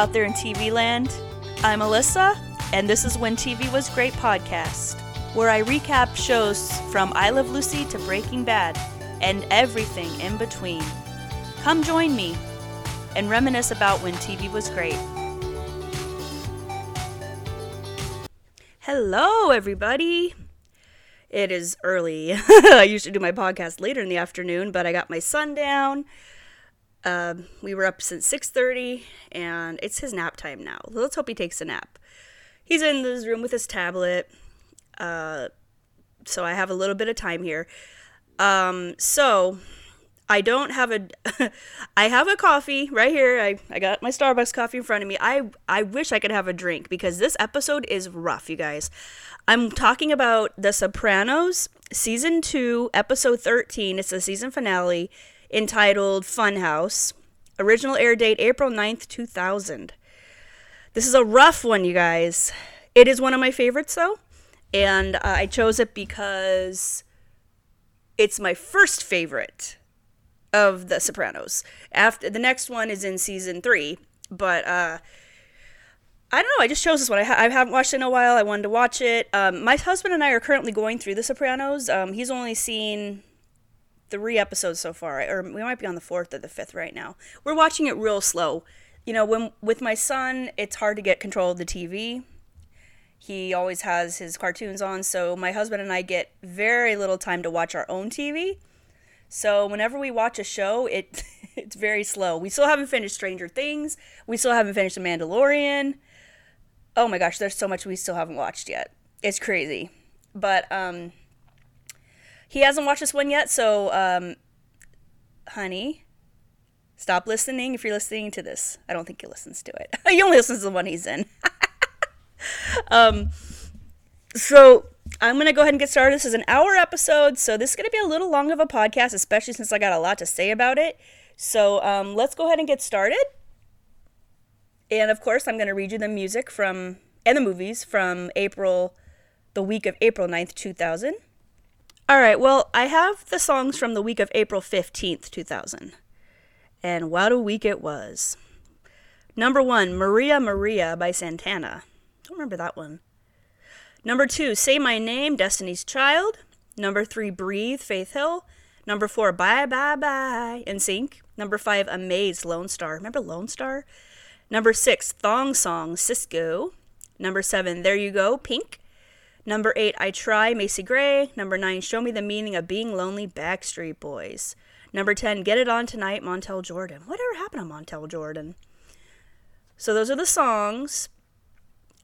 Out there in TV land. I'm Alyssa, and this is When TV Was Great podcast, where I recap shows from I Love Lucy to Breaking Bad and everything in between. Come join me and reminisce about when TV was great. Hello, everybody. It is early. I usually do my podcast later in the afternoon, but I got my son down. Um, we were up since 6:30, and it's his nap time now. Let's hope he takes a nap. He's in his room with his tablet, uh, so I have a little bit of time here. Um, so I don't have a I have a coffee right here. I, I got my Starbucks coffee in front of me. I I wish I could have a drink because this episode is rough, you guys. I'm talking about The Sopranos, season 2, episode 13. It's the season finale entitled Funhouse. Original air date April 9th, 2000. This is a rough one, you guys. It is one of my favorites though, and uh, I chose it because it's my first favorite of The Sopranos. After the next one is in season three, but uh, I don't know. I just chose this one. I, ha- I haven't watched it in a while. I wanted to watch it. Um, my husband and I are currently going through The Sopranos. Um, he's only seen three episodes so far, or we might be on the fourth or the fifth right now. We're watching it real slow. You know, when with my son, it's hard to get control of the TV. He always has his cartoons on, so my husband and I get very little time to watch our own TV. So whenever we watch a show, it it's very slow. We still haven't finished Stranger Things. We still haven't finished The Mandalorian. Oh my gosh, there's so much we still haven't watched yet. It's crazy. But um he hasn't watched this one yet, so um honey, stop listening if you're listening to this. I don't think he listens to it. he only listens to the one he's in. um so I'm going to go ahead and get started. This is an hour episode, so this is going to be a little long of a podcast, especially since I got a lot to say about it. So um, let's go ahead and get started. And of course, I'm going to read you the music from, and the movies from April, the week of April 9th, 2000. All right, well, I have the songs from the week of April 15th, 2000. And what a week it was. Number one, Maria Maria by Santana. Don't remember that one. Number two, Say My Name, Destiny's Child. Number three, Breathe, Faith Hill. Number four, Bye Bye Bye, NSYNC. Number five, Amaze, Lonestar. Remember Lonestar? Number six, Thong Song, Sisqó. Number seven, There You Go, Pink. Number eight, I Try, Macy Gray. Number nine, Show Me the Meaning of Being Lonely, Backstreet Boys. Number 10, Get It On Tonight, Montell Jordan. Whatever happened to Montell Jordan? So those are the songs.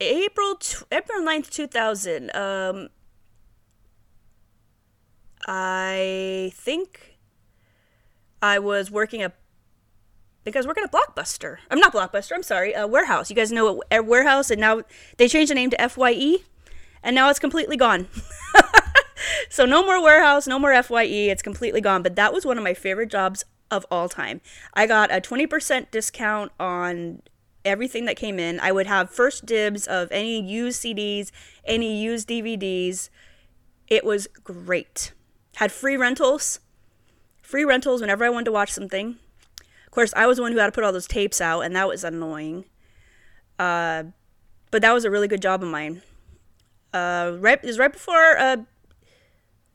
April April 9th, 2000. Um, I think I was working a because working at Blockbuster. I'm not Blockbuster. I'm sorry, a Wherehouse. You guys know a Wherehouse, and now they changed the name to Fye, and now it's completely gone. so no more Wherehouse, no more Fye. It's completely gone. But that was one of my favorite jobs of all time. I got a 20% discount on everything that came in. I would have first dibs of any used CDs, any used DVDs. It was great. Had free rentals. Free rentals whenever I wanted to watch something. Of course, I was the one who had to put all those tapes out, and that was annoying. Uh, but that was a really good job of mine. Uh, right, was right before. Uh,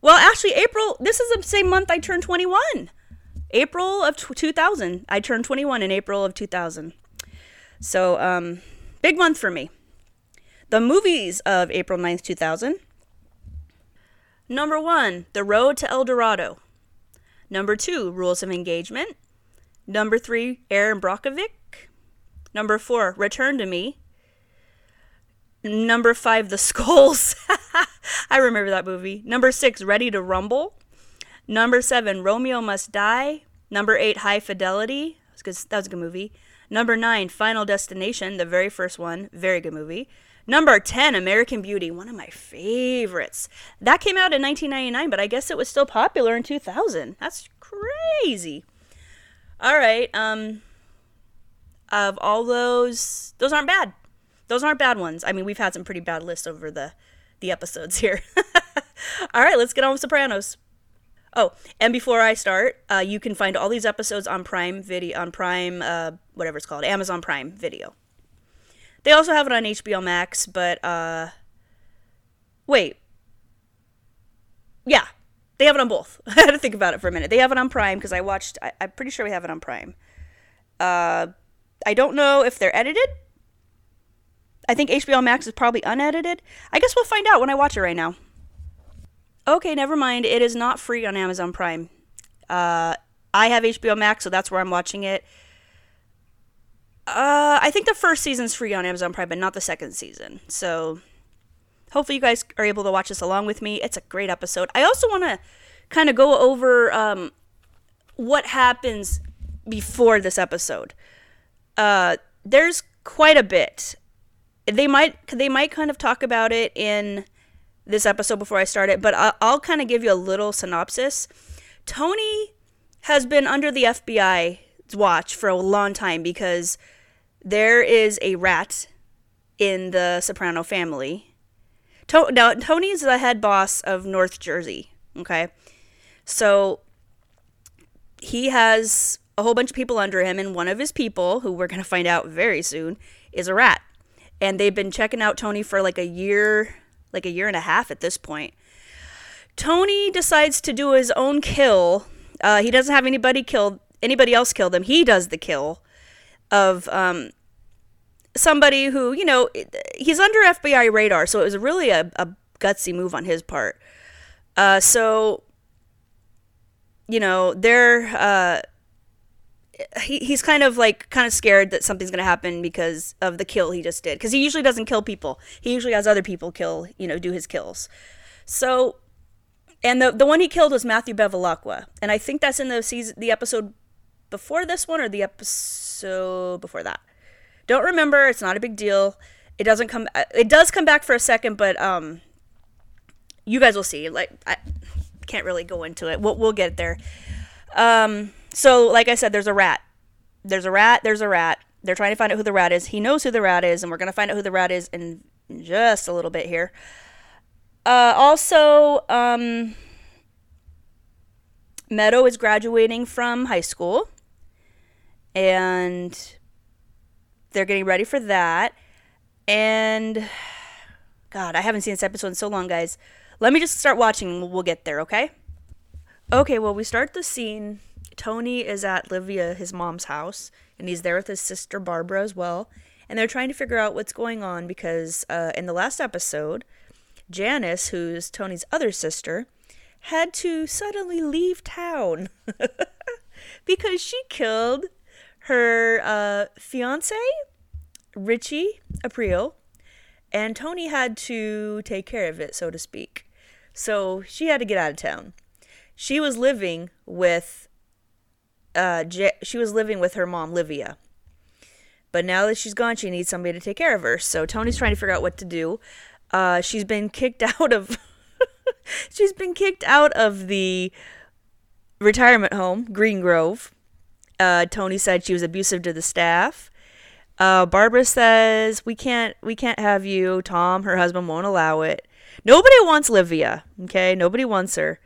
well, actually, April. This is the same month I turned 21. April of 2000. I turned 21 in April of 2000. So, um, big month for me. The movies of April 9th, 2000. Number one, The Road to El Dorado. Number two, Rules of Engagement. Number three, Erin Brockovich. Number four, Return to Me. Number five, The Skulls. I remember that movie. Number six, Ready to Rumble. Number seven, Romeo Must Die. Number eight, High Fidelity. That was, a good movie. Number nine, Final Destination, the very first one. Very good movie. Number 10, American Beauty, one of my favorites. That came out in 1999, but I guess it was still popular in 2000. That's crazy. All right. Um, of all those, those aren't bad. Those aren't bad ones. I mean, we've had some pretty bad lists over the the episodes here. all right, let's get on with Sopranos. Oh, and before I start, uh, you can find all these episodes on Prime Video, on Prime, uh, whatever it's called, Amazon Prime Video. They also have it on HBO Max, but uh, wait, yeah, they have it on both. I had to think about it for a minute. They have it on Prime because I watched. I, am pretty sure we have it on Prime. Uh, I don't know if they're edited. I think HBO Max is probably unedited. I guess we'll find out when I watch it right now. Okay, never mind. It is not free on Amazon Prime. Uh, I have HBO Max, so that's where I'm watching it. Uh, I think the first season's free on Amazon Prime, but not the second season. So hopefully you guys are able to watch this along with me. It's a great episode. I also want to kind of go over um, what happens before this episode. Uh, there's quite a bit. They might they might kind of talk about it in this episode before I start it, but I'll, I'll kind of give you a little synopsis. Tony has been under the FBI's watch for a long time because there is a rat in the Soprano family. To- now, Tony's the head boss of North Jersey, okay? So he has a whole bunch of people under him, and one of his people, who we're to find out very soon, is a rat. And they've been checking out Tony for like a year, like a year and a half at this point. Tony decides to do his own kill. Uh, he doesn't have anybody killed, anybody else kill them. He does the kill of um, somebody who, you know, he's under FBI radar, so it was really a, a gutsy move on his part. Uh, so, you know, they're uh, he, he's kind of like kind of scared that something's going to happen because of the kill he just did. Because he usually doesn't kill people. He usually has other people kill you know do his kills. So and the the one he killed was Matthew Bevilacqua. And I think that's in the season the episode before this one or the episode before that. Don't remember. It's not a big deal. It doesn't come it does come back for a second but um you guys will see. Like I can't really go into it. We'll, we'll get there. Um so, like I said, there's a rat. There's a rat. There's a rat. They're trying to find out who the rat is. He knows who the rat is, and we're going to find out who the rat is in just a little bit here. Uh, also, um, Meadow is graduating from high school, and they're getting ready for that. And God, I haven't seen this episode in so long, guys. Let me just start watching. We'll get there, okay? Okay, well, we start the scene Tony is at Livia, his mom's house, and he's there with his sister Barbara as well. And they're trying to figure out what's going on because uh, in the last episode, Janice, who's Tony's other sister, had to suddenly leave town because she killed her uh, fiance, Richie Aprile, and Tony had to take care of it, so to speak. So she had to get out of town. She was living with uh, J- she was living with her mom, Livia. But now that she's gone, she needs somebody to take care of her. So Tony's trying to figure out what to do. Uh, she's been kicked out of. she's been kicked out of the retirement home, Green Grove. Uh, Tony said she was abusive to the staff. Uh, Barbara says we can't we can't have you. Tom, her husband, won't allow it. Nobody wants Livia. Okay, nobody wants her.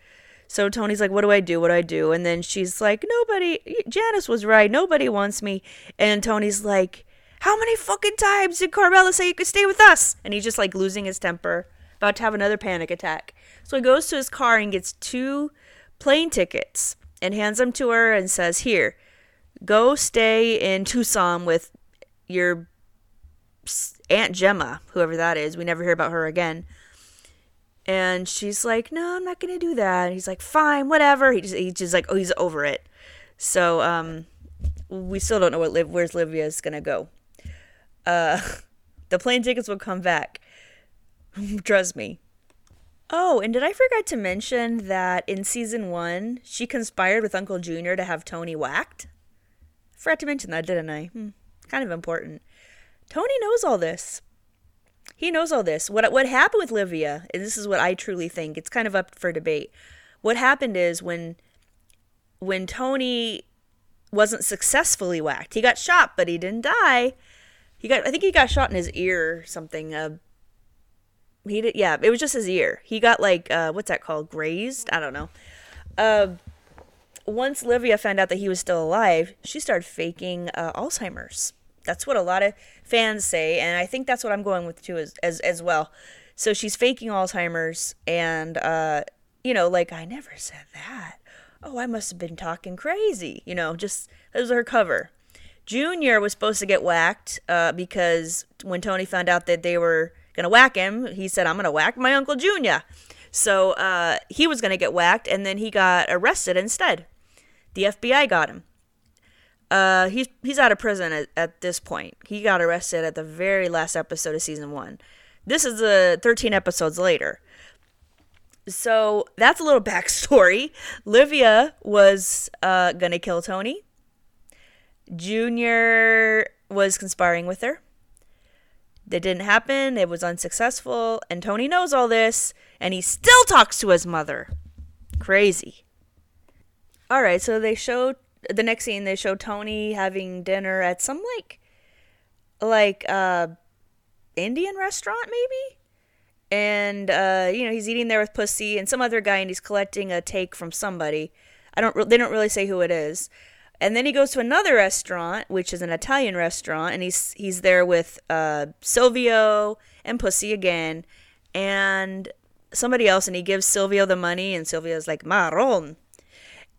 So Tony's like, What do I do? What do I do? And then she's like, Nobody, Janice was right. Nobody wants me. And Tony's like, How many fucking times did Carmela say you could stay with us? And he's just like losing his temper, about to have another panic attack. So he goes to his car and gets two plane tickets and hands them to her and says, Here, go stay in Tucson with your Aunt Gemma, whoever that is. We never hear about her again. And she's like, "No, I'm not gonna do that." And he's like, "Fine, whatever." He just, he's just like, "Oh, he's over it." So um, we still don't know what Liv, where's Livia's gonna go. Uh, the plane tickets will come back. Trust me. Oh, and did I forget to mention that in season one, she conspired with Uncle Junior to have Tony whacked? Forgot to mention that, didn't I? Hmm, kind of important. Tony knows all this he knows all this. What what happened with Livia, and this is what I truly think, it's kind of up for debate. What happened is when when Tony wasn't successfully whacked, he got shot, but he didn't die. He got I think he got shot in his ear or something. Uh, he did yeah, it was just his ear. He got like uh, what's that called? Grazed? I don't know. uh, once Livia found out that he was still alive, she started faking uh, Alzheimer's. That's what a lot of fans say, and I think that's what I'm going with too, as as, as well. So she's faking Alzheimer's, and uh, you know, like I never said that. Oh, I must have been talking crazy. You know, just that was her cover. Junior was supposed to get whacked uh, because when Tony found out that they were gonna whack him, he said, "I'm gonna whack my uncle Junior." So uh, he was gonna get whacked, and then he got arrested instead. The FBI got him. Uh, he's he's out of prison at, at this point. He got arrested at the very last episode of season one. This is the 13 episodes later. So that's a little backstory. Livia was uh, gonna kill Tony. Junior was conspiring with her. That didn't happen. It was unsuccessful. And Tony knows all this. And he still talks to his mother. Crazy. All right, so they showed the next scene. They show Tony having dinner at some like, like uh, Indian restaurant maybe, and uh, you know he's eating there with Pussy and some other guy, and he's collecting a take from somebody. I don't. Re- they don't really say who it is. And then he goes to another restaurant, which is an Italian restaurant, and he's he's there with uh, Silvio and Pussy again, and somebody else, and he gives Silvio the money, and Silvio's like marron,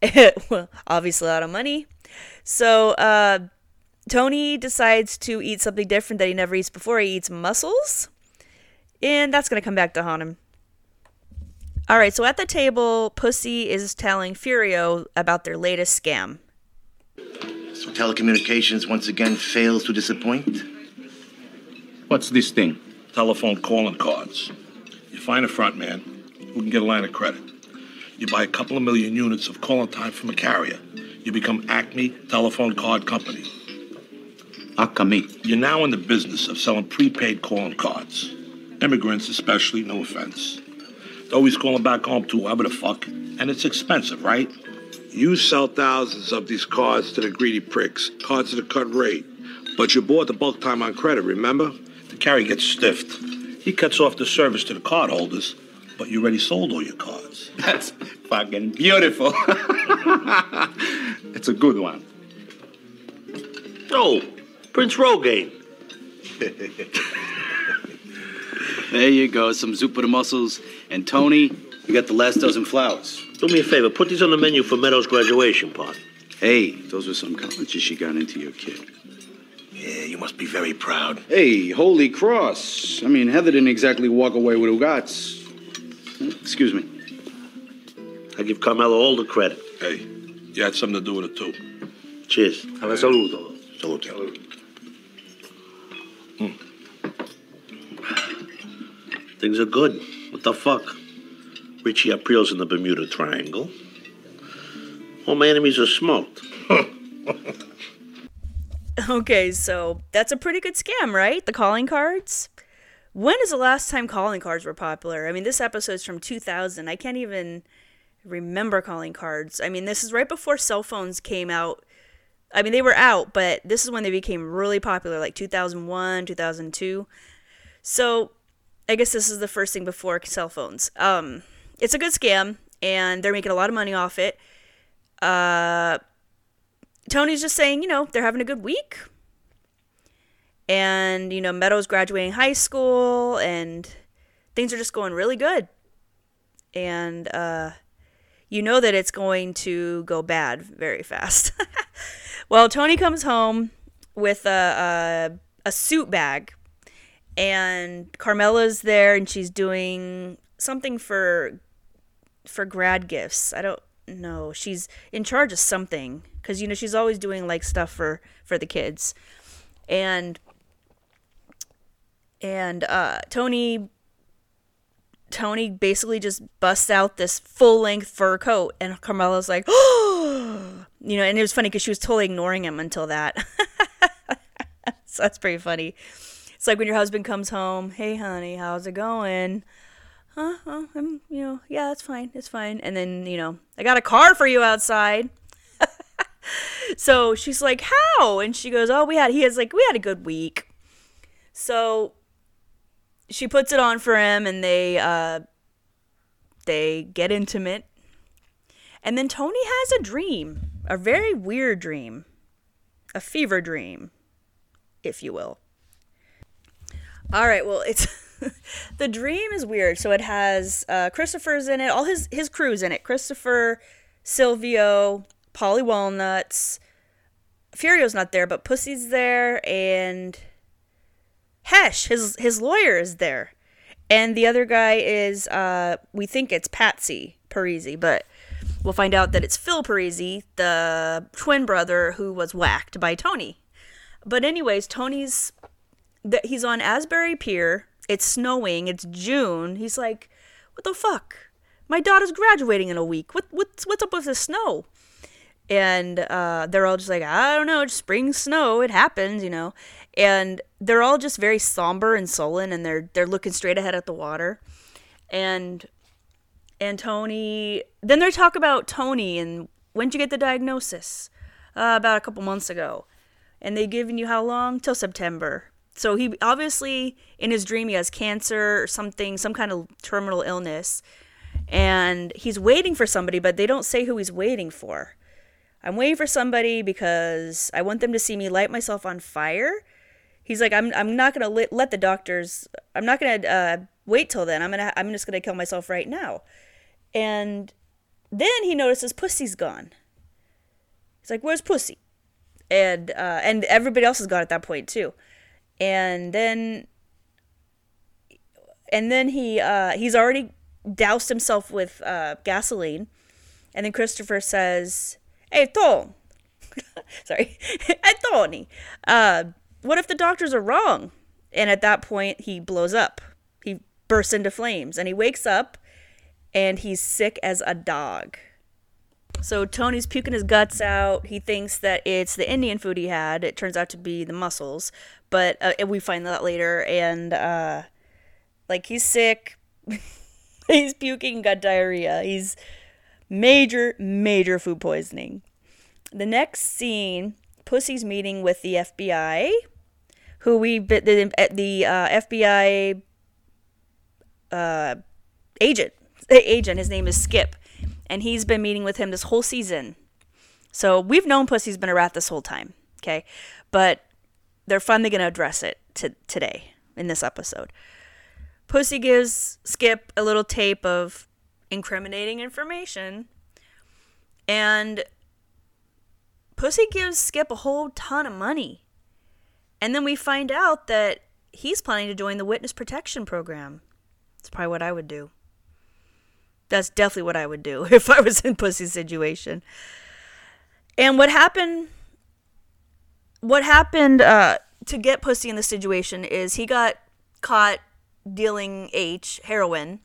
well, obviously a lot of money. So uh, Tony decides to eat something different that he never eats before. He eats mussels, and that's gonna come back to haunt him. All right, so at the table, Pussy is telling Furio about their latest scam. So telecommunications once again fails to disappoint? What's this thing? Telephone calling cards. You find a front man who can get a line of credit. You buy a couple of million units of calling time from a carrier. You become Acme Telephone Card Company. Acme. You're now in the business of selling prepaid calling cards. Immigrants, especially, no offense. They're always calling back home to whoever the fuck, and it's expensive, right? You sell thousands of these cards to the greedy pricks, cards at a cut rate. But you bought the bulk time on credit, remember? The carrier gets stiffed. He cuts off the service to the cardholders, but you already sold all your cards. That's fucking beautiful. it's a good one. Oh, Prince Rogaine. There you go, some soup for the muscles. And Tony, you got the last dozen flowers. Do me a favor, put these on the menu for Meadows' graduation party. Hey, those were some colleges she got into your kid. Yeah, you must be very proud. Hey, holy cross. I mean, Heather didn't exactly walk away with Ugats. Excuse me. I give Carmela all the credit. Hey, you had something to do with it, too. Cheers. Have a saludo. Salute. Hmm. Things are good. What the fuck? Richie Aprile's in the Bermuda Triangle. All my enemies are smoked. Okay, so that's a pretty good scam, right? The calling cards. When is the last time calling cards were popular? I mean, this episode's from 2000. I can't even remember calling cards. I mean, this is right before cell phones came out. I mean, they were out, but this is when they became really popular, like 2001, 2002. So, I guess this is the first thing before cell phones. Um, it's a good scam, and they're making a lot of money off it. Uh, Tony's just saying, you know, they're having a good week. And, you know, Meadows graduating high school and things are just going really good. And uh you know that it's going to go bad very fast. well, Tony comes home with a, a a suit bag and Carmela's there and she's doing something for for grad gifts. I don't know. She's in charge of something because you know she's always doing like stuff for for the kids, and and uh, Tony Tony basically just busts out this full length fur coat, and Carmela's like, oh, you know, and it was funny because she was totally ignoring him until that. so that's pretty funny. It's like when your husband comes home, hey honey, how's it going? Huh? Oh, I'm, you know, yeah, it's fine, it's fine. And then, you know, I got a car for you outside. so she's like, how? And she goes, oh, we had, he has like, we had a good week. So she puts it on for him and they, uh, they get intimate. And then Tony has a dream, a very weird dream, a fever dream, if you will. All right, well, it's the dream is weird. So it has uh, Christopher's in it, all his his crew's in it. Christopher, Silvio, Paulie Walnuts. Furio's not there, but Pussy's there, and Hesh, his his lawyer, is there, and the other guy is uh, we think it's Patsy Parisi, but we'll find out that it's Phil Parisi, the twin brother who was whacked by Tony. But anyways, Tony's that he's on Asbury Pier. It's snowing. It's June. He's like, "What the fuck? My daughter's graduating in a week. What what's what's up with the snow?" And uh, they're all just like, "I don't know. It's spring snow. It happens, you know." And they're all just very somber and sullen, and they're they're looking straight ahead at the water. And and Tony, then they talk about Tony and when'd you get the diagnosis? Uh, about a couple months ago. And they given you how long? Till September so he obviously in his dream he has cancer or something some kind of terminal illness and he's waiting for somebody but they don't say who he's waiting for i'm waiting for somebody because i want them to see me light myself on fire he's like i'm, I'm not going to let the doctors i'm not to uh, wait till then. I'm to i'm just to kill myself right now. And then he notices pussy's gone. He's like where's pussy? And uh, and everybody else is gone at that point too. And then and then he uh, he's already doused himself with uh, gasoline, and then Christopher says, "Hey Tom, sorry, Tony, uh, what if the doctors are wrong?" And at that point, he blows up. He bursts into flames, and he wakes up, and he's sick as a dog. So Tony's puking his guts out. He thinks that it's the Indian food he had. It turns out to be the mussels, but uh, we find that later. And uh, like he's sick, he's puking, got diarrhea. He's major, major food poisoning. The next scene, Pussy's meeting with the FBI, who we the the uh, FBI uh, agent agent. His name is Skip and he's been meeting with him this whole season. So we've known Pussy's been a rat this whole time, okay? But they're finally going to address it to, today in this episode. Pussy gives Skip a little tape of incriminating information, and Pussy gives Skip a whole ton of money. And then we find out that he's planning to join the witness protection program. It's probably what I would do. That's definitely what I would do if I was in Pussy's situation. And what happened what happened uh, to get Pussy in this situation is he got caught dealing H heroin.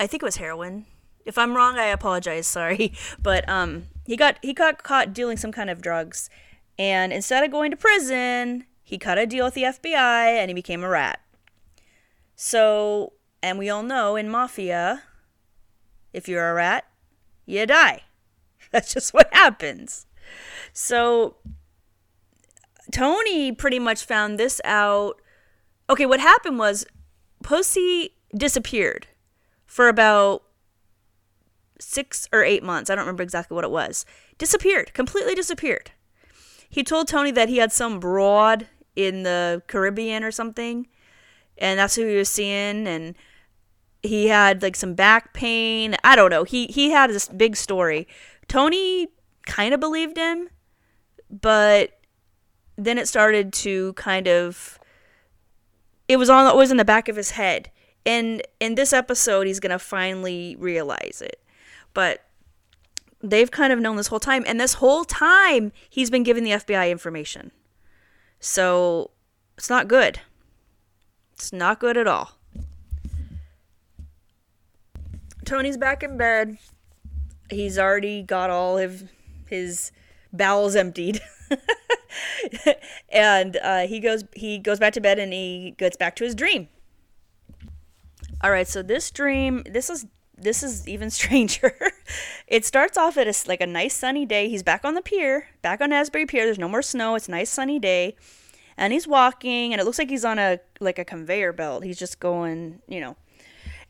I think it was heroin. If I'm wrong, I apologize. Sorry, but um, he got he got caught dealing some kind of drugs, and instead of going to prison, he cut a deal with the FBI and he became a rat. So, and we all know in mafia, if you're a rat, you die. That's just what happens. So Tony pretty much found this out. Okay, what happened was Pussy disappeared for about six or eight months. I don't remember exactly what it was. Disappeared, completely disappeared. He told Tony that he had some broad in the Caribbean or something, and that's who he was seeing. And he had like some back pain. I don't know. He he had this big story. Tony kind of believed him, but then it started to kind of it was on always in the back of his head. And in this episode he's going to finally realize it. But they've kind of known this whole time and this whole time he's been giving the FBI information. So it's not good. It's not good at all. Tony's back in bed. He's already got all of his bowels emptied. and uh, he goes he goes back to bed and he gets back to his dream. All right, so this dream, this is this is even stranger. it starts off at a, like a nice sunny day. He's back on the pier, back on Asbury Pier. There's no more snow. It's a nice sunny day, and he's walking, and it looks like he's on a like a conveyor belt. He's just going, you know,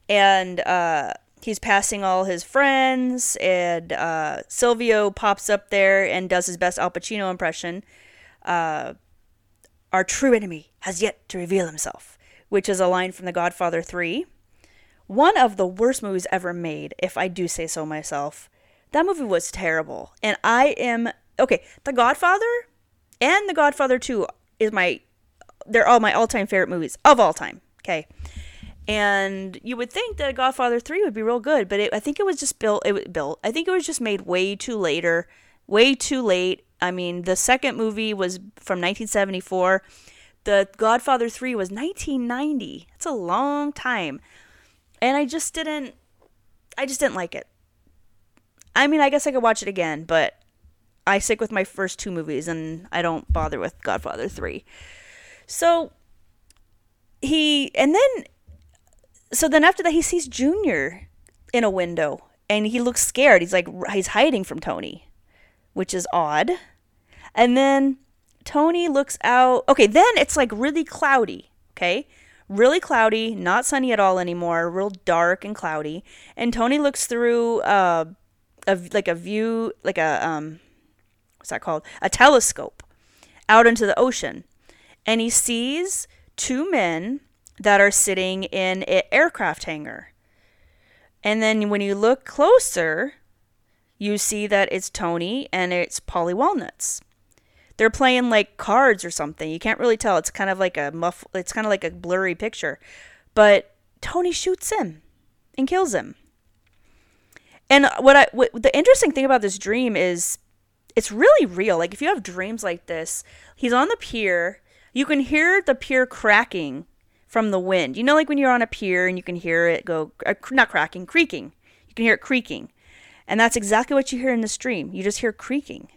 and uh, he's passing all his friends, and uh, Silvio pops up there and does his best Al Pacino impression. Uh, Our true enemy has yet to reveal himself, which is a line from The Godfather 3. One of the worst movies ever made, if I do say so myself. That movie was terrible. And I am. Okay, The Godfather and The Godfather 2 is my. They're all my all time favorite movies of all time. Okay. And you would think that Godfather 3 would be real good, but it, I think it was just built. It was built. I think it was just made way too later, way too late. I mean, the second movie was from 1974. The Godfather 3 was 1990. It's a long time. And I just didn't I just didn't like it. I mean, I guess I could watch it again, but I stick with my first two movies and I don't bother with Godfather 3. So he and then so then after that he sees Junior in a window and he looks scared. He's like he's hiding from Tony, which is odd. And then Tony looks out. Okay, then it's like really cloudy, okay? Really cloudy, not sunny at all anymore, real dark and cloudy. And Tony looks through uh a like a view like a um what's that called? A telescope out into the ocean. And he sees two men that are sitting in an aircraft hangar. And then when you look closer, you see that it's Tony and it's Paulie Walnuts. They're playing like cards or something. You can't really tell. It's kind of like a muff. It's kind of like a blurry picture. But Tony shoots him and kills him. And what I what, the interesting thing about this dream is it's really real. Like if you have dreams like this, he's on the pier. You can hear the pier cracking from the wind. You know, like when you're on a pier and you can hear it go, uh, not cracking, creaking. You can hear it creaking. And that's exactly what you hear in the stream. You just hear creaking.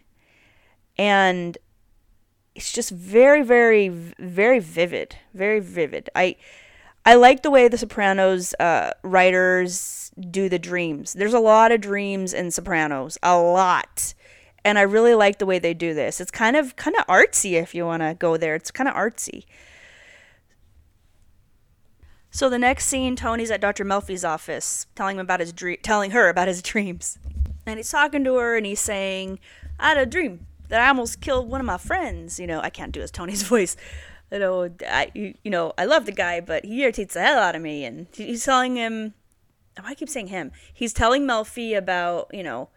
And it's just very, very, very vivid. Very vivid. I. I like the way the Sopranos uh, writers do the dreams. There's a lot of dreams in Sopranos, a lot, and I really like the way they do this. It's kind of kind of artsy if you want to go there. It's kind of artsy. So the next scene, Tony's at Dr. Melfi's office, telling him about his dream, telling her about his dreams, and he's talking to her, and he's saying, "I had a dream that I almost killed one of my friends." You know, I can't do his Tony's voice. You know, I you, you know I love the guy, but he irritates the hell out of me, and he's telling him. Oh, I keep saying him. He's telling Melfi about you know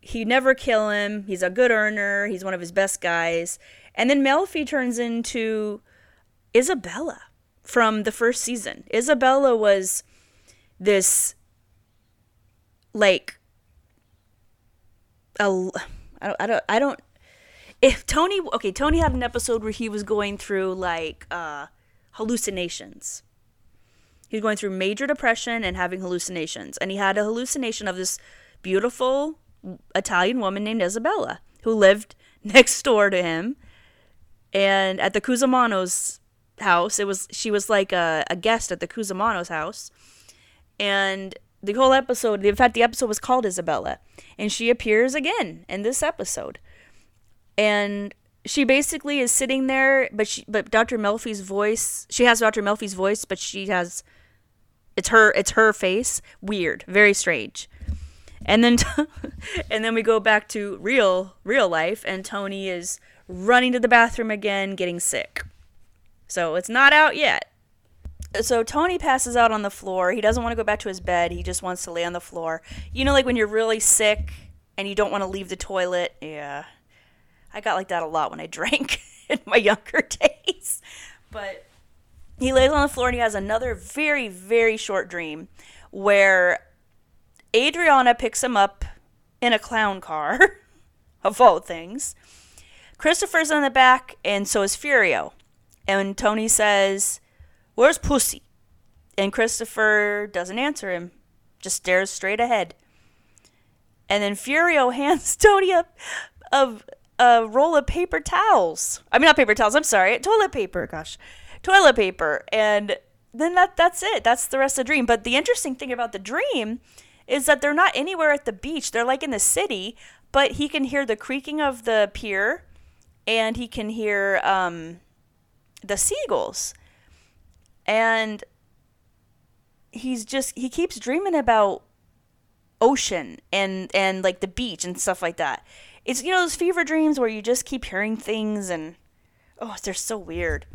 he never kill him. He's a good earner. He's one of his best guys. And then Melfi turns into Isabella from the first season. Isabella was this like a I don't I don't I don't if Tony okay, Tony had an episode where he was going through like uh hallucinations. He was going through major depression and having hallucinations. And he had a hallucination of this beautiful Italian woman named Isabella who lived next door to him. And at the Cusamanos house, it was she was like a, a guest at the Cusamanos house. And the whole episode, in fact, the episode was called Isabella. And she appears again in this episode. And she basically is sitting there, but she but Dr. Melfi's voice, she has Dr. Melfi's voice, but she has it's her it's her face. Weird, very strange and then and then we go back to real real life and tony is running to the bathroom again getting sick so it's not out yet so tony passes out on the floor. He doesn't want to go back to his bed. He just wants to lay on the floor. You know like when you're really sick and you don't want to leave the toilet? Yeah. I got like that a lot when i drank in my younger days. But he lays on the floor and he has another very very short dream where Adriana picks him up in a clown car, of all things. Christopher's in the back, and so is Furio. And Tony says, Where's Pussy? And Christopher doesn't answer him, just stares straight ahead. And then Furio hands Tony a, a, a roll of paper towels. I mean, not paper towels, I'm sorry, toilet paper, gosh. Toilet paper. And then that that's it. That's the rest of the dream. But the interesting thing about the dream is that they're not anywhere at the beach. They're like in the city, but he can hear the creaking of the pier and he can hear um, the seagulls. And he's just he keeps dreaming about ocean and and like the beach and stuff like that. It's you know those fever dreams where you just keep hearing things and oh they're so weird.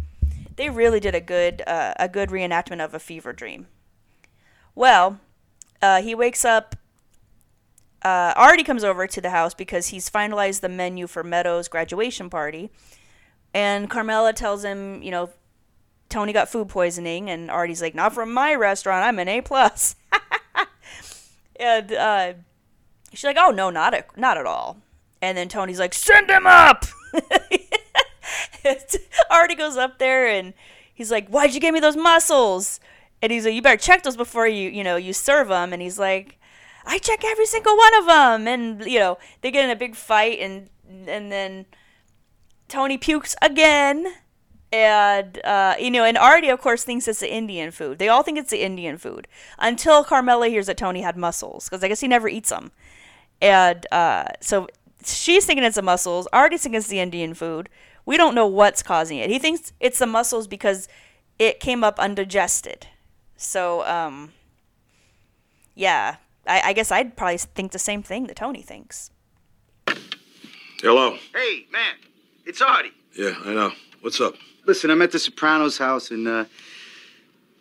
They really did a good uh, a good reenactment of a fever dream. Well, uh, he wakes up. Uh, Artie comes over to the house because he's finalized the menu for Meadows' graduation party, and Carmela tells him, you know, Tony got food poisoning, and Artie's like, "Not from my restaurant. I'm an A plus." and uh, she's like, "Oh no, not at, not at all." And then Tony's like, "Send him up." Artie goes up there and he's like, "Why'd you give me those mussels?" And he's like, "You better check those before you you know you serve them." And he's like, "I check every single one of them." And you know they get in a big fight, and and then Tony pukes again. And uh, you know, and Artie, of course, thinks it's the Indian food. They all think it's the Indian food until Carmela hears that Tony had mussels, because I guess he never eats them. And uh, so she's thinking it's the mussels. Artie's thinking it's the Indian food. We don't know what's causing it. He thinks it's the mussels because it came up undigested. So, um, yeah, I, I guess I'd probably think the same thing that Tony thinks. Hello. Hey, man, it's Artie. Yeah, I know. What's up? Listen, I'm at the Sopranos house, and uh,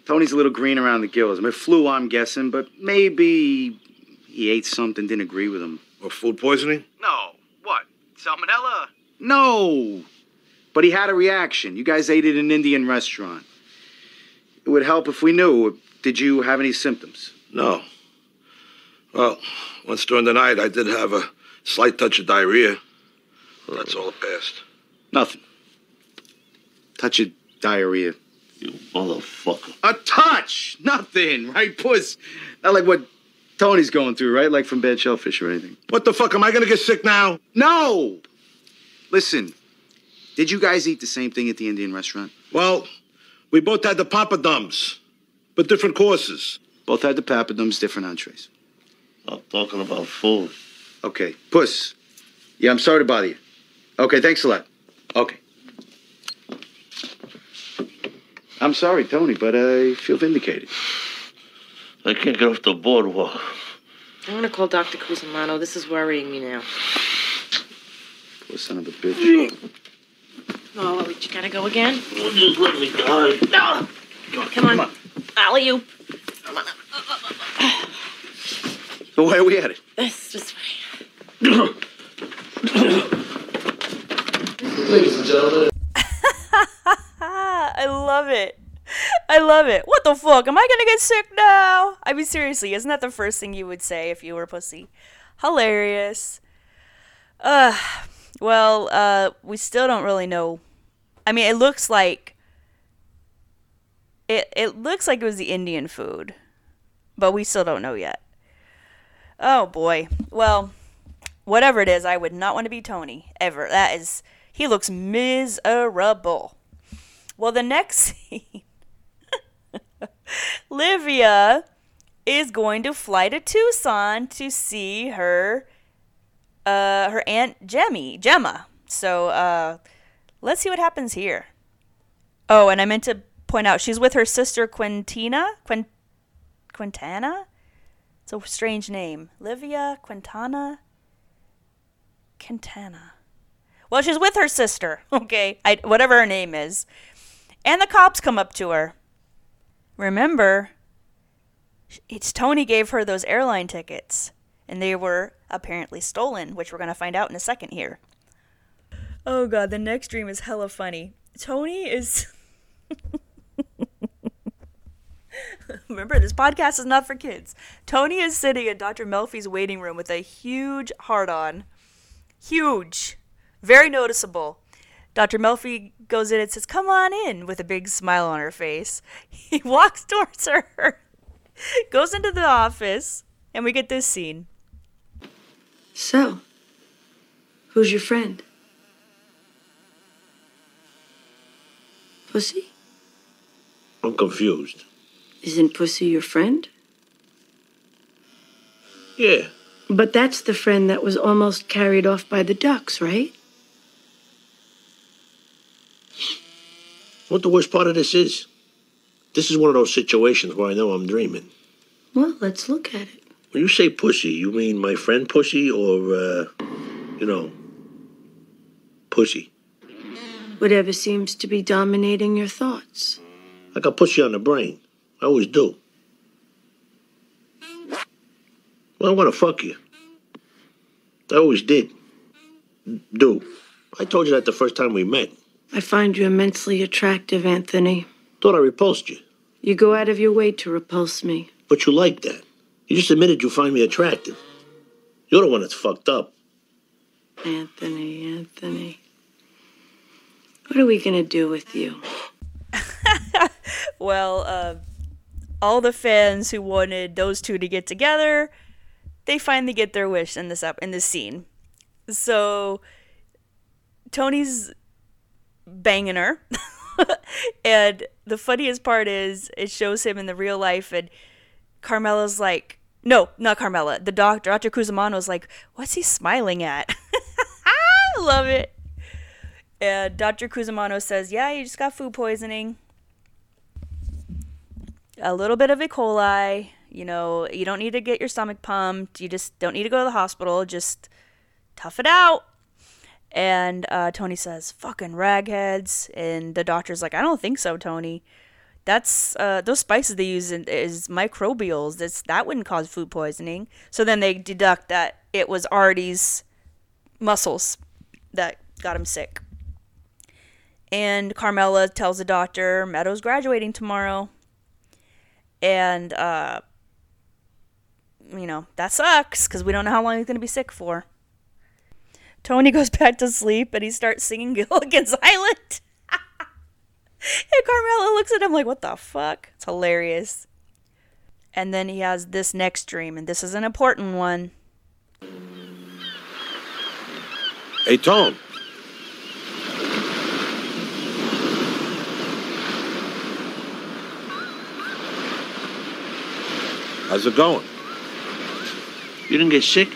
Tony's a little green around the gills. I mean, flu, I'm guessing, but maybe he ate something, didn't agree with him. Or food poisoning? No. What? Salmonella? No. But he had a reaction. You guys ate at an Indian restaurant. It would help if we knew. Did you have any symptoms? No. Well, once during the night, I did have a slight touch of diarrhea. Well, that's all it passed. Nothing. Touch of diarrhea. You motherfucker. A touch! Nothing, right, puss? Not like what Tony's going through, right? Like from bad shellfish or anything. What the fuck? Am I gonna get sick now? No! Listen, did you guys eat the same thing at the Indian restaurant? Well, we both had the papadums, but different courses. Both had the papadums, different entrees. I'm talking about food. Okay, puss. Yeah, I'm sorry to bother you. Okay, thanks a lot. Okay. I'm sorry, Tony, but I feel vindicated. I can't get off the boardwalk. I'm gonna call Dr. Cusamano. This is worrying me now. Poor son of a bitch. Mm. Oh, you gotta go again? Just let me die. No! Come on. Alley oop. So where are we at it? This this way. I love it. I love it. What the fuck? Am I gonna get sick now? I mean, seriously, isn't that the first thing you would say if you were pussy? Hilarious. Uh, well, uh, we still don't really know. I mean, it looks like it. It looks like it was the Indian food, but we still don't know yet. Oh boy. Well, whatever it is, I would not want to be Tony ever. That is, he looks miserable. Well, the next scene, Livia is going to fly to Tucson to see her, uh, her aunt Jemmy, Gemma. So, uh, let's see what happens here. Oh, and I meant to point out she's with her sister Quintina, Quint, Quintana. It's a strange name, Livia Quintana. Quintana. Well, she's with her sister, okay? I, whatever her name is. And the cops come up to her. Remember, it's Tony gave her those airline tickets, and they were apparently stolen, which we're going to find out in a second here. Oh god, the next dream is hella funny. Tony is. Remember, this podcast is not for kids. Tony is sitting in Dr. Melfi's waiting room with a huge heart on. Huge. Very noticeable. Dr. Melfi goes in and says, Come on in, with a big smile on her face. He walks towards her, goes into the office, and we get this scene. So, who's your friend? Pussy? I'm confused. Isn't Pussy your friend? Yeah. But that's the friend that was almost carried off by the ducks, right? What the worst part of this is? This is one of those situations where I know I'm dreaming. Well, let's look at it. When you say pussy, you mean my friend pussy or, uh, you know, pussy? Whatever seems to be dominating your thoughts. I got pussy on the brain. I always do. Well, I want to fuck you. I always did. Do. I told you that the first time we met. I find you immensely attractive, Anthony. Thought I repulsed you. You go out of your way to repulse me. But you like that. You just admitted you find me attractive. You're the one that's fucked up. Anthony, Anthony. What are we going to do with you? Well, uh, all the fans who wanted those two to get together, they finally get their wish in this up in this scene. So Tony's banging her, and the funniest part is it shows him in the real life, and Carmela's like, no, not Carmela. The doctor, Dr. Cusamano's like, what's he smiling at? I love it. And Dr. Cusamano says, yeah, you just got food poisoning a little bit of E. coli. You know, you don't need to get your stomach pumped. You just don't need to go to the hospital. Just tough it out. And uh, Tony says, fucking ragheads. And the doctor's like, I don't think so, Tony. That's uh, those spices they use in, is microbials. That's that wouldn't cause food poisoning. So then they deduct that it was Artie's mussels that got him sick. And Carmela tells the doctor Meadows graduating tomorrow and uh, you know that sucks because we don't know how long he's gonna be sick for. Tony goes back to sleep and he starts singing Gilligan's Island. and Carmela looks at him like, "What the fuck?" It's hilarious. And then he has this next dream, and this is an important one. Hey, Tom. How's it going? You didn't get sick?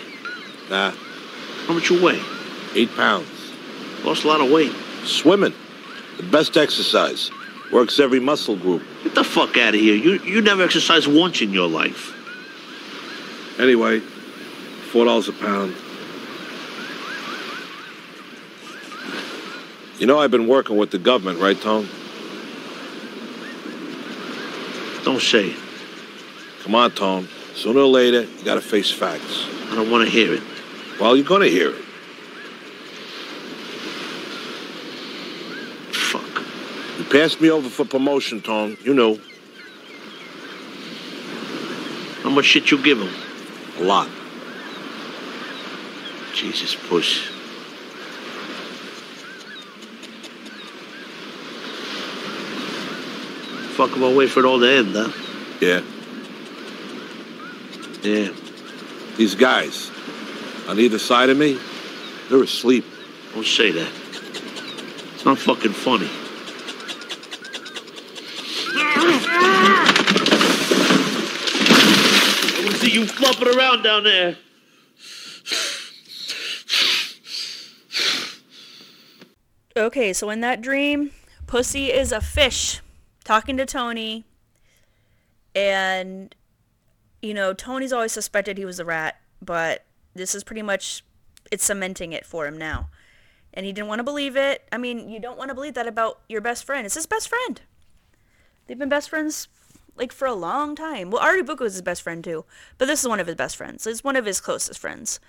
Nah, How much you weigh? Eight pounds. Lost a lot of weight. Swimming. The best exercise. Works every muscle group. Get the fuck out of here. You you never exercised once in your life. Anyway, four dollars a pound. You know I've been working with the government, right, Tone? Don't say it. Come on, Tone. Sooner or later, you gotta face facts. I don't want to hear it. Well, you're gonna hear it. Fuck. You passed me over for promotion, Tone. You know, How much shit you give him? a lot. Jesus, push. Fuck him, wait for it all to end, huh? Yeah. Yeah. These guys on either side of me, they're asleep. Don't say that. It's not fucking funny. I can see you flopping around down there. Okay, so in that dream, Pussy is a fish talking to Tony. And, you know, Tony's always suspected he was a rat, but this is pretty much, it's cementing it for him now. And he didn't want to believe it. I mean, you don't want to believe that about your best friend. It's his best friend. They've been best friends, like, for a long time. Well, Artie Bucco was his best friend, too. But this is one of his best friends. It's one of his closest friends.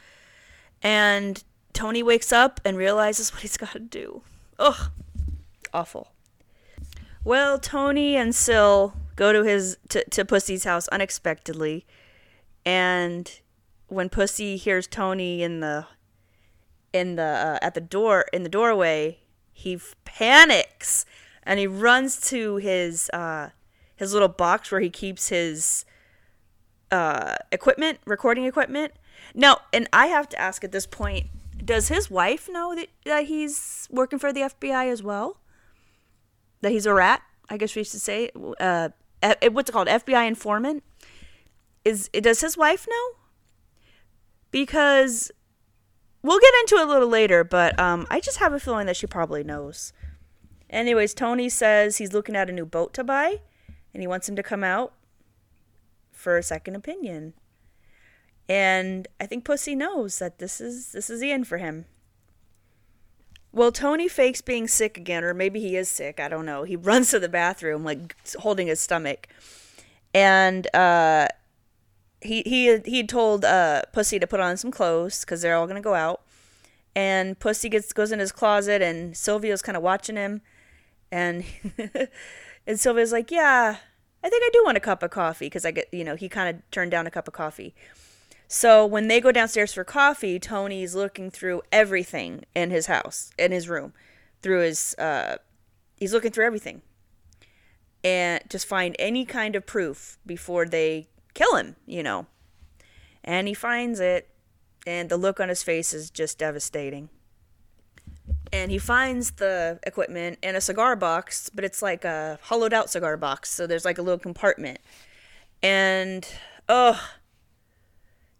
And Tony wakes up and realizes what he's got to do. Ugh. Awful. Well, Tony and Syl go to his to, to Pussy's house unexpectedly, and when Pussy hears Tony in the in the uh, at the door in the doorway, he panics and he runs to his uh, his little box where he keeps his uh, equipment, recording equipment. Now, and I have to ask at this point, does his wife know that, that he's working for the FBI as well? That he's a rat, I guess we should say. Uh, F- what's it called? FBI informant. Is does his wife know? Because we'll get into it a little later, but um, I just have a feeling that she probably knows. Anyways, Tony says he's looking at a new boat to buy, and he wants him to come out for a second opinion. And I think Pussy knows that this is this is the end for him. Well, Tony fakes being sick again, or maybe he is sick. I don't know. He runs to the bathroom, like holding his stomach, and uh, he he he told uh, Pussy to put on some clothes because they're all gonna go out. And Pussy gets goes in his closet, and Silvio's kind of watching him, and and Silvio's like, "Yeah, I think I do want a cup of coffee," because I get you know he kind of turned down a cup of coffee. So when they go downstairs for coffee, Tony's looking through everything in his house, in his room, through his uh, he's looking through everything, and just find any kind of proof before they kill him, you know. And he finds it, and the look on his face is just devastating. And he finds the equipment in a cigar box, but it's like a hollowed out cigar box, so there's like a little compartment. And oh,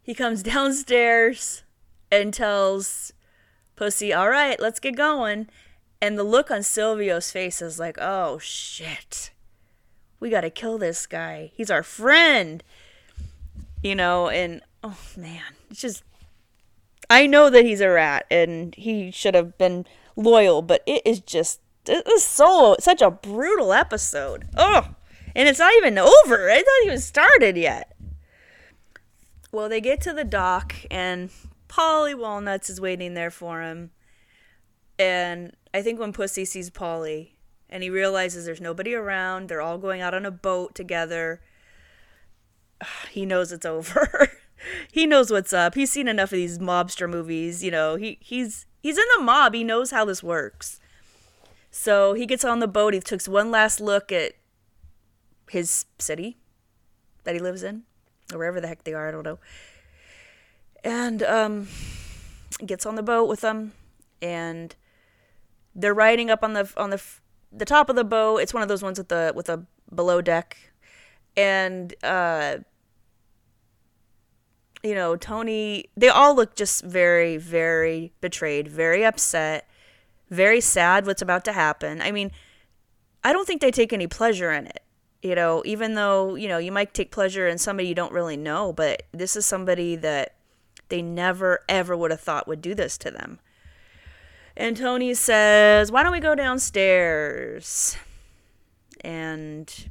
he comes downstairs and tells Pussy, "All right, let's get going." And the look on Silvio's face is like, "Oh shit. We got to kill this guy. He's our friend." You know, and oh man, it's just I know that he's a rat and he should have been loyal, but it is just it is so such a brutal episode. Oh, and it's not even over. It's not even started yet. Well, they get to the dock and Paulie Walnuts is waiting there for him. And I think when Pussy sees Paulie and he realizes there's nobody around, they're all going out on a boat together. He knows it's over. he knows what's up. He's seen enough of these mobster movies, you know. He he's he's in the mob. He knows how this works. So he gets on the boat. He takes one last look at his city that he lives in, or wherever the heck they are. I don't know. And um, gets on the boat with them, and they're riding up on the on the the top of the boat. It's one of those ones with the with a below deck, and uh, you know, Tony, they all look just very, very betrayed, very upset, very sad what's about to happen. I mean, I don't think they take any pleasure in it. You know, even though, you know, you might take pleasure in somebody you don't really know, but this is somebody that they never, ever would have thought would do this to them. And Tony says, Why don't we go downstairs? And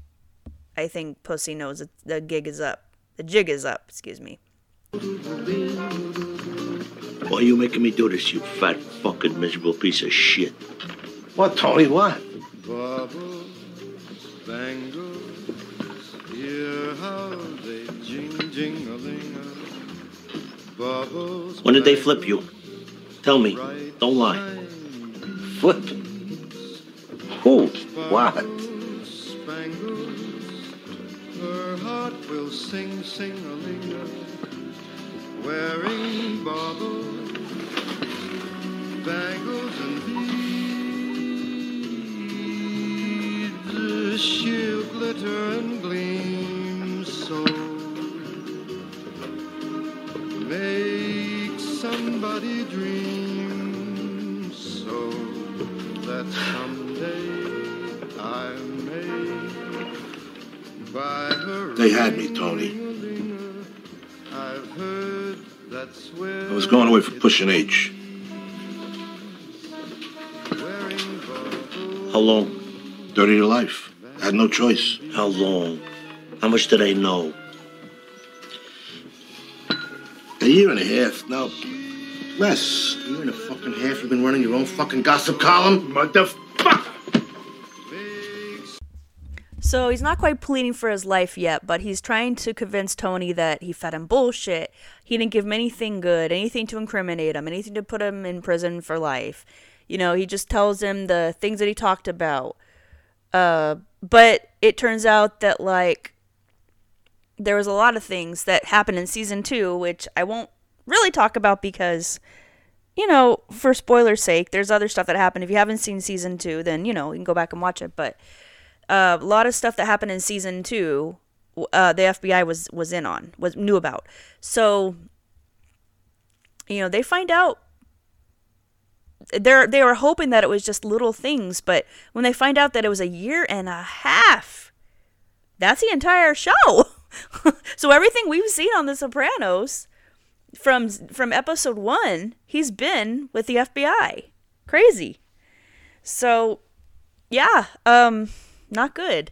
I think Pussy knows that the gig is up. The jig is up, excuse me. Why are you making me do this, you fat fucking miserable piece of shit? What, Tony? What? When did they flip you? Tell me. Don't lie. Flip? Who? What? Her heart will sing, sing a ling wearing baubles, bangles, and beads. She'll glitter and gleam so. Make somebody dream so that someday I may her. They had me, Tony. I've heard I was going away for pushing H. How long? Dirty to life. I had no choice. How long? How much did I know? A year and a half. No. Less. A year and a fucking half. You've been running your own fucking gossip column? Motherfucker! So he's not quite pleading for his life yet, but he's trying to convince Tony that he fed him bullshit. He didn't give him anything good, anything to incriminate him, anything to put him in prison for life. You know, he just tells him the things that he talked about. Uh, but it turns out that, like, there was a lot of things that happened in season two, which I won't really talk about because, you know, for spoiler's sake, there's other stuff that happened. If you haven't seen season two, then, you know, you can go back and watch it. But a lot of stuff that happened in season two, uh, the FBI was was in on, was knew about. So, you know, they find out. They're they were hoping that it was just little things, but when they find out that it was a year and a half That's the entire show. so everything we've seen on The Sopranos from from episode 1, he's been with the FBI. Crazy. So yeah, um not good.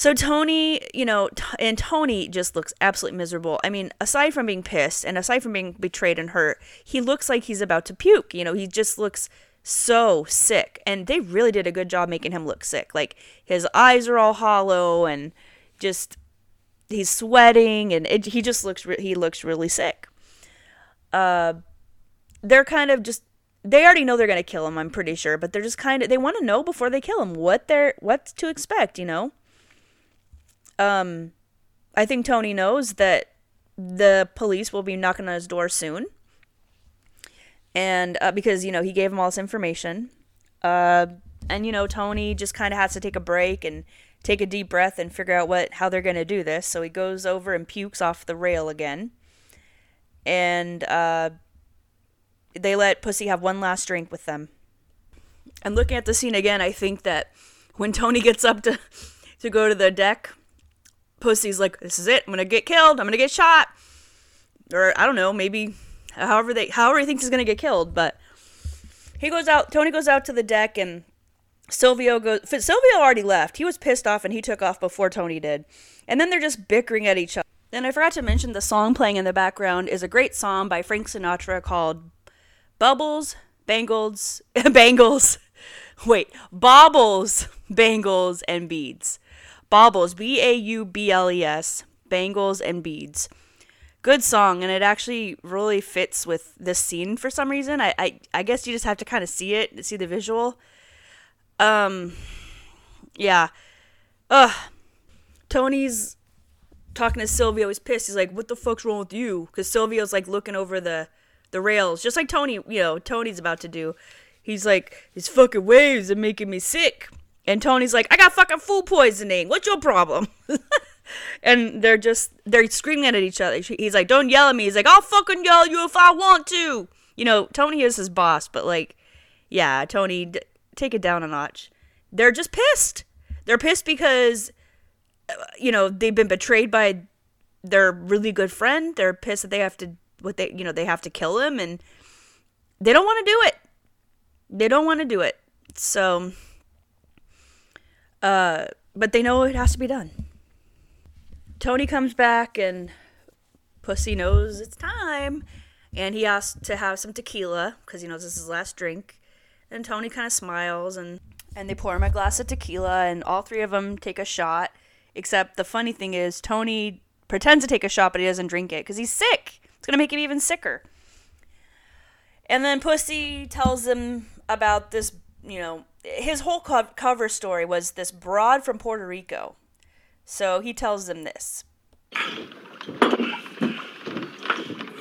So Tony, you know, and Tony just looks absolutely miserable. I mean, aside from being pissed and aside from being betrayed and hurt, he looks like he's about to puke. You know, he just looks so sick. And they really did a good job making him look sick. Like his eyes are all hollow and just he's sweating and it, he just looks re- he looks really sick. Uh they're kind of just they already know they're going to kill him, I'm pretty sure, but they're just kind of they want to know before they kill him what they're what to expect, you know? Um I think Tony knows that the police will be knocking on his door soon. And uh, because, you know, he gave him all this information. Uh, and, you know, Tony just kind of has to take a break and take a deep breath and figure out what how they're going to do this. So he goes over and pukes off the rail again. And uh, they let Pussy have one last drink with them. And looking at the scene again, I think that when Tony gets up to to go to the deck, Pussy's like, "This is it. I'm gonna get killed. I'm gonna get shot." Or I don't know, maybe however they however he thinks he's gonna get killed. But he goes out. Tony goes out to the deck, and Silvio goes. Silvio already left. He was pissed off, and he took off before Tony did. And then they're just bickering at each other. And I forgot to mention the song playing in the background is a great song by Frank Sinatra called Bubbles, Bangles, Bangles. Wait, Baubles, Bangles, and Beads. Baubles, B A U B L E S, Bangles and Beads. Good song, and it actually really fits with this scene for some reason. I, I, I guess you just have to kind of see it, see the visual. Um, yeah. Ugh. Tony's talking to Silvio. He's pissed. He's like, "What the fuck's wrong with you?" Because Silvio's like looking over the the rails, just like Tony. You know, Tony's about to do. He's like, "These fucking waves are making me sick." And Tony's like, "I got fucking food poisoning. What's your problem?" and they're just they're screaming at each other. He's like, "Don't yell at me." He's like, "I'll fucking yell you if I want to." You know, Tony is his boss, but like, yeah, Tony, d- take it down a notch. They're just pissed. They're pissed because uh, you know they've been betrayed by their really good friend. They're pissed that they have to what they you know they have to kill him, and they don't want to do it. They don't want to do it. So, uh, but they know it has to be done. Tony comes back and Pussy knows it's time, and he asks to have some tequila because he knows this is his last drink. And Tony kind of smiles and and they pour him a glass of tequila, and all three of them take a shot. Except the funny thing is, Tony pretends to take a shot, but he doesn't drink it because he's sick. It's gonna make him even sicker. And then Pussy tells them about this, you know, his whole co- cover story was this broad from Puerto Rico. So he tells them this. For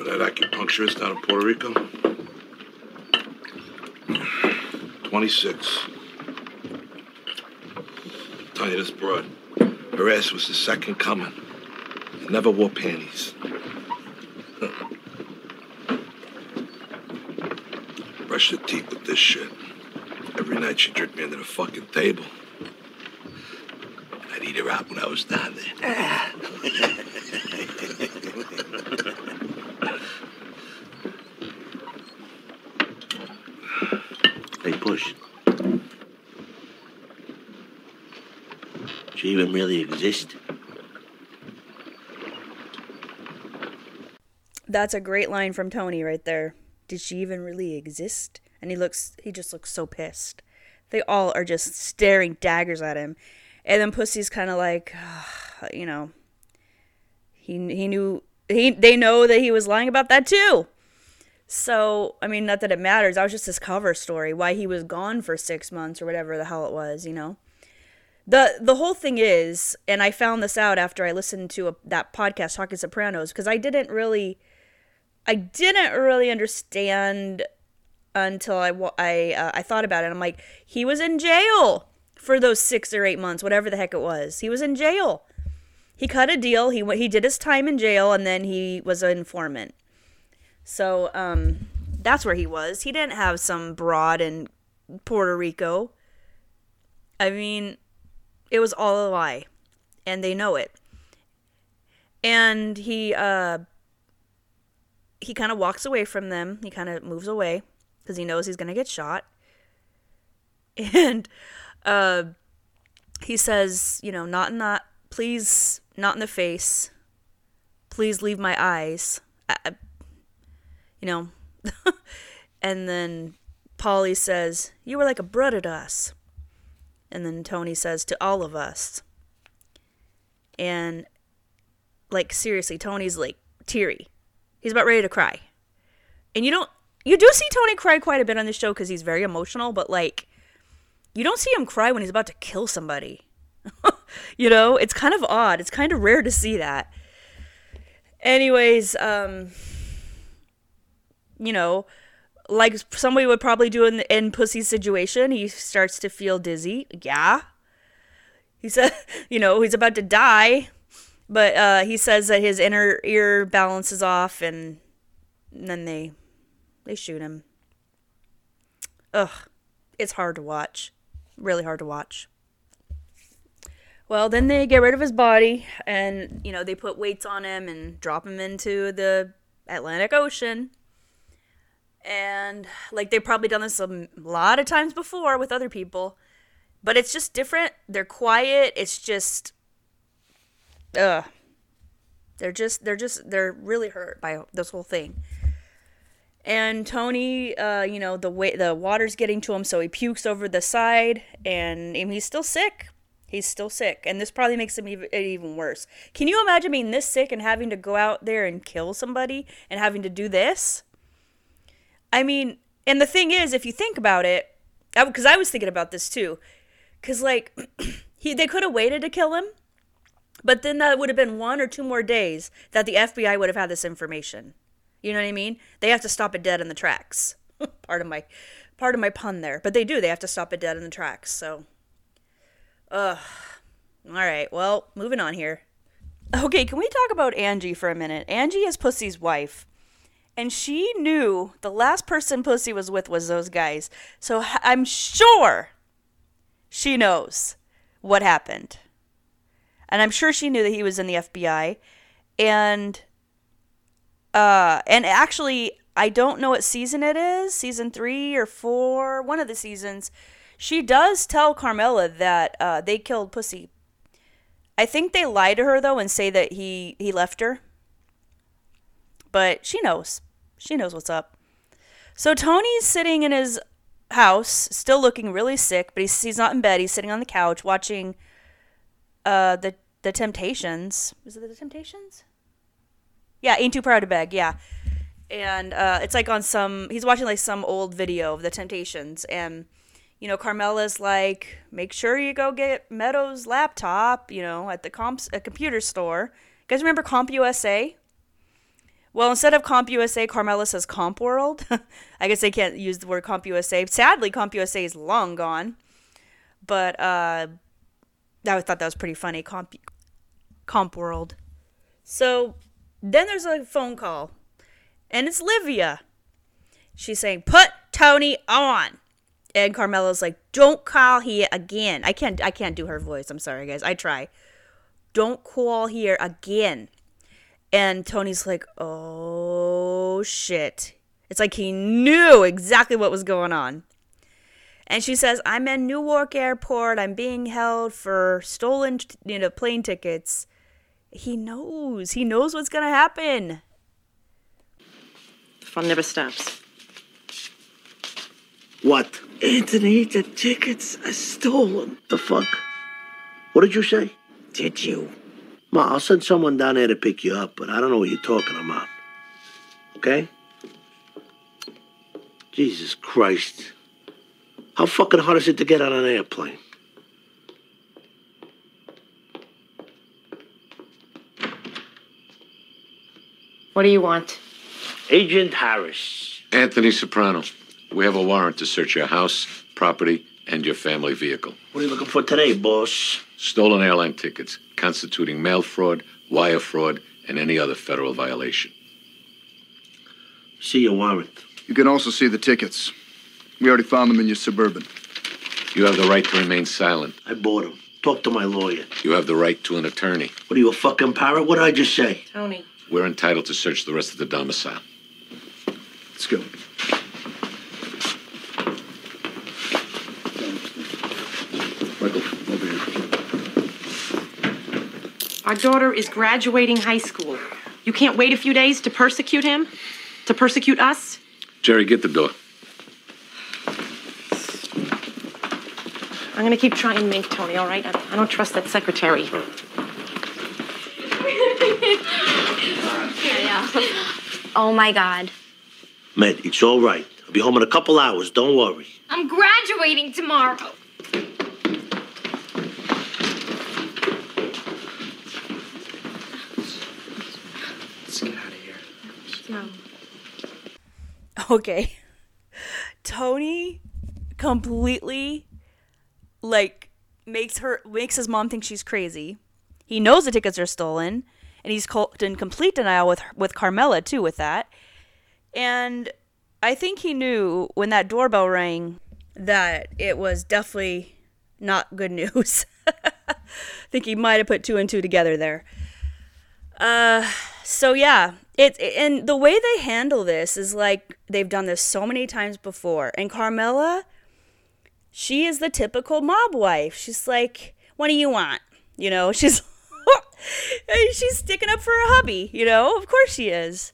that acupuncturist down in Puerto Rico? 26. tell you this broad. Her ass was the second coming. Never wore panties. Brush the teeth with this shit. Every night she jerked me under the fucking table. I'd eat her out when I was down there. Hey, Push. She even really exist? That's a great line from Tony right there. Did she even really exist? And he looks he just looks so pissed. They all are just staring daggers at him. And then Pussy's kind of like, you know, he he knew he they know that he was lying about that too. So, I mean, not that it matters. That was just his cover story, why he was gone for 6 months or whatever the hell it was, you know. The the whole thing is, and I found this out after I listened to a, that podcast Talking Sopranos because I didn't really I didn't really understand until I I uh, I thought about it. I'm like, he was in jail for those six or eight months, whatever the heck it was. He was in jail. He cut a deal. He. He did his time in jail, and then he was an informant. So um, that's where he was. He didn't have some broad in Puerto Rico. I mean, it was all a lie, and they know it. And he uh he kind of walks away from them. He kind of moves away because he knows he's going to get shot. And uh he says, you know, not in that please not in the face. Please leave my eyes. I, you know. and then Paulie says, "You were like a brother to us." And then Tony says to all of us. And like seriously, Tony's like teary. He's about ready to cry. And you don't you do see Tony cry quite a bit on this show cuz he's very emotional, but like you don't see him cry when he's about to kill somebody. you know, it's kind of odd. It's kind of rare to see that. Anyways, um you know, like somebody would probably do in the in Pussy's situation, he starts to feel dizzy. Yeah. He said, you know, he's about to die, but uh, he says that his inner ear balances off, and, then they they shoot him. Ugh, it's hard to watch, really hard to watch. Well, then they get rid of his body, and you know they put weights on him and drop him into the Atlantic Ocean. And like they've probably done this a lot of times before with other people but it's just different. They're quiet. It's just uh they're just they're just they're really hurt by this whole thing. And tony uh you know the way the water's getting to him so he pukes over the side and, and he's still sick. He's still sick and this probably makes him even, even worse. Can you imagine being this sick and having to go out there and kill somebody and having to do this? I mean, and the thing is, if you think about it, because I, was thinking about this too, because like he they could have waited to kill him, but then that would have been one or two more days that the FBI would have had this information. You know what I mean? They have to stop it dead in the tracks. part of my part of my pun there, but they do. They have to stop it dead in the tracks. So, ugh. All right. Well, moving on here. Okay, can we talk about Angie for a minute? Angie is Pussy's wife and she knew the last person Pussy was with was those guys. So I'm sure she knows what happened. And I'm sure she knew that he was in the FBI. And uh and actually I don't know what season it is, season 3 or 4, one of the seasons. She does tell Carmela that uh, they killed Pussy. I think they lie to her though and say that he he left her but she knows. She knows what's up. So Tony's sitting in his house, still looking really sick, but he's he's not in bed. He's sitting on the couch watching uh the the Temptations. Was it the Temptations? Yeah, Ain't Too Proud to Beg. Yeah, and uh, it's like on some. He's watching like some old video of the Temptations, and you know Carmela's like, make sure you go get Meadows' laptop. You know, at the comps a computer store. You guys remember CompUSA? Well, instead of CompUSA, Carmela says CompWorld. I guess they can't use the word CompUSA. Sadly, CompUSA is long gone. But uh, I thought that was pretty funny. Comp, comp world. So then there's a phone call, and it's Livia. She's saying, "Put Tony on," and Carmela's like, "Don't call here again." I can't. I can't do her voice. I'm sorry, guys. I try. Don't call here again. And Tony's like, oh shit. It's like he knew exactly what was going on. And she says, I'm in Newark Airport. I'm being held for stolen, you know, plane tickets. He knows. He knows what's going to happen. The fun never stops. What? Anthony, the tickets are stolen. The fuck? What did you say? Did you? Ma, I'll send someone down there to pick you up, but I don't know what you're talking about. Okay? Jesus Christ. How fucking hard is it to get on an airplane? What do you want? Agent Harris. Anthony Soprano. We have a warrant to search your house, property, and your family vehicle. What are you looking for today, boss? Stolen airline tickets, constituting mail fraud, wire fraud, and any other federal violation. See your warrant. You can also see the tickets. We already found them in your suburban. You have the right to remain silent. I bought them. Talk to my lawyer. You have the right to an attorney. What are you, a fucking parrot? What did I just say? Tony. We're entitled to search the rest of the domicile. Let's go. Michael, over here. Our daughter is graduating high school. You can't wait a few days to persecute him? To persecute us? Jerry, get the door. I'm gonna keep trying Mink, Tony, all right? I, I don't trust that secretary. Oh my god. Med, it's all right. I'll be home in a couple hours. Don't worry. I'm graduating tomorrow. Let's get out of here. Okay. Tony completely like makes her makes his mom think she's crazy. He knows the tickets are stolen, and he's in complete denial with with Carmela too with that. And I think he knew when that doorbell rang that it was definitely not good news. I think he might have put two and two together there. Uh, so yeah, it and the way they handle this is like they've done this so many times before. And Carmela, she is the typical mob wife. She's like, "What do you want?" You know, she's she's sticking up for her hubby. You know, of course she is.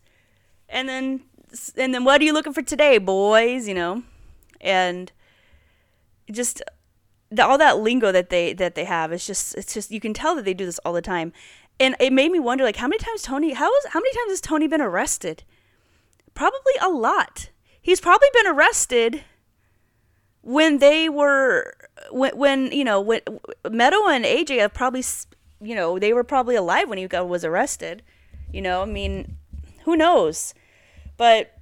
And then and then what are you looking for today, boys? You know, and just the, all that lingo that they that they have is just it's just you can tell that they do this all the time and it made me wonder like how many times tony how is how many times has tony been arrested probably a lot he's probably been arrested when they were when, when you know when meadow and aj have probably you know they were probably alive when he got was arrested. You know i mean who knows? But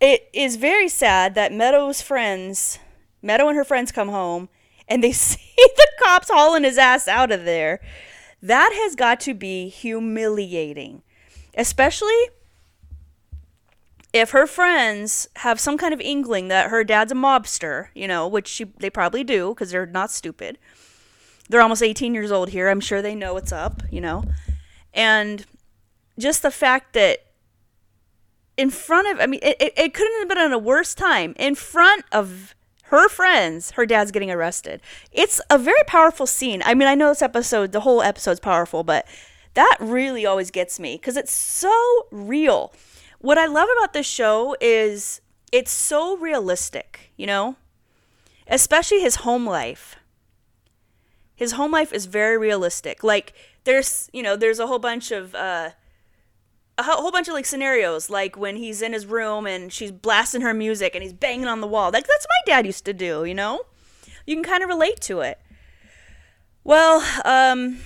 it is very sad that meadow's friends meadow and her friends come home and they see the cops hauling his ass out of there. That has got to be humiliating especially if her friends have some kind of inkling that her dad's a mobster, you know, which she, they probably do because they're not stupid. They're almost 18 years old here. I'm sure they know what's up, you know. And just the fact that in front of, I mean, it, it, it couldn't have been on a worse time. In front of her friends, her dad's getting arrested. It's a very powerful scene. I mean, I know this episode, the whole episode's powerful, but that really always gets me because it's so real what I love about this show is it's so realistic, you know? Especially his home life. His home life is very realistic. Like there's, you know, there's a whole bunch of uh a whole bunch of like scenarios like when he's in his room and she's blasting her music and he's banging on the wall. Like that's my dad used to do, you know? You can kind of relate to it. Well, um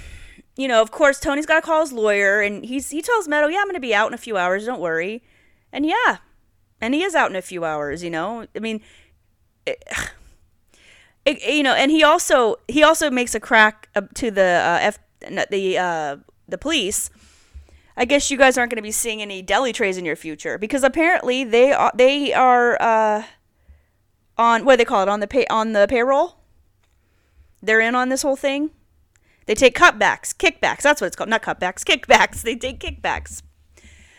you know, of course, Tony's got to call his lawyer, and he's he tells Meadow, "Yeah, I'm going to be out in a few hours. Don't worry." And yeah, and he is out in a few hours. You know, I mean, it, it, you know, and he also he also makes a crack to the uh, F the uh, the police. I guess you guys aren't going to be seeing any deli trays in your future because apparently they are they are uh, on what do they call it on the pay on the payroll. They're in on this whole thing. They take cutbacks, kickbacks. That's what it's called. Not cutbacks, kickbacks. They take kickbacks.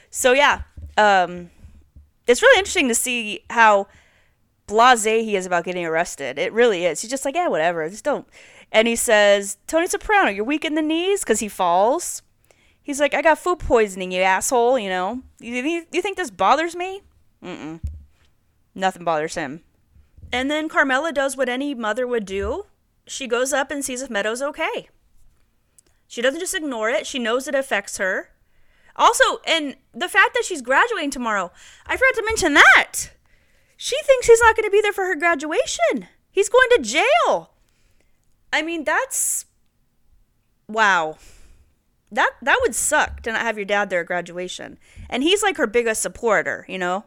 So yeah, um, it's really interesting to see how blasé he is about getting arrested. It really is. He's just like, yeah, whatever. Just don't. And he says, Tony Soprano, you're weak in the knees because he falls. He's like, I got food poisoning, you asshole. You know, you, you, you think this bothers me? Mm-mm. Nothing bothers him. And then Carmela does what any mother would do. She goes up and sees if Meadow's okay. She doesn't just ignore it. She knows it affects her. Also, and the fact that she's graduating tomorrow, I forgot to mention that. She thinks he's not going to be there for her graduation. He's going to jail. I mean, that's wow. That that would suck to not have your dad there at graduation. And he's like her biggest supporter, you know?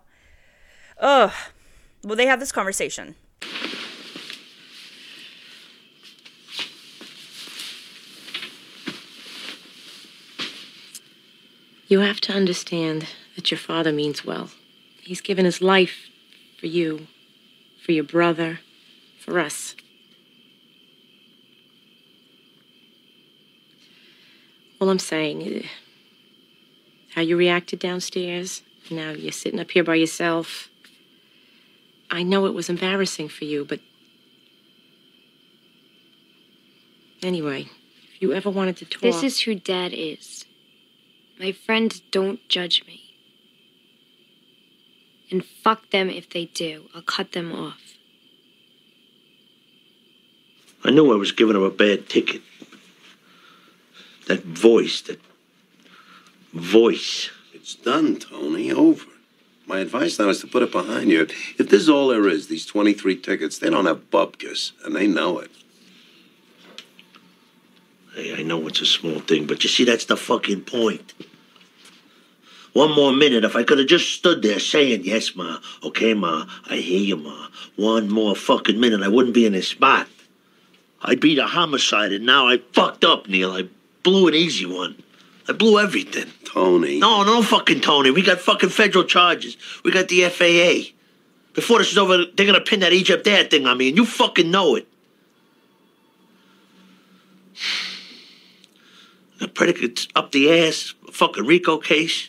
Ugh. Well, they have this conversation. You have to understand that your father means well. He's given his life for you, for your brother, for us. All I'm saying is how you reacted downstairs, now you're sitting up here by yourself. I know it was embarrassing for you, but. Anyway, if you ever wanted to talk. This is who Dad is. My friends don't judge me. And fuck them if they do. I'll cut them off. I knew I was giving her a bad ticket. That voice, that voice. It's done, Tony. Over. My advice now is to put it behind you. If this is all there is, these 23 tickets, they don't have bupkis, and they know it. Hey, I know it's a small thing, but you see, that's the fucking point. One more minute, if I could have just stood there saying, Yes, Ma, okay, Ma, I hear you, Ma. One more fucking minute, I wouldn't be in this spot. I beat a homicide, and now I fucked up, Neil. I blew an easy one. I blew everything. Tony. No, no fucking Tony. We got fucking federal charges. We got the FAA. Before this is over, they're gonna pin that Egypt Air thing on me, and you fucking know it. The predicate's up the ass, a fucking RICO case,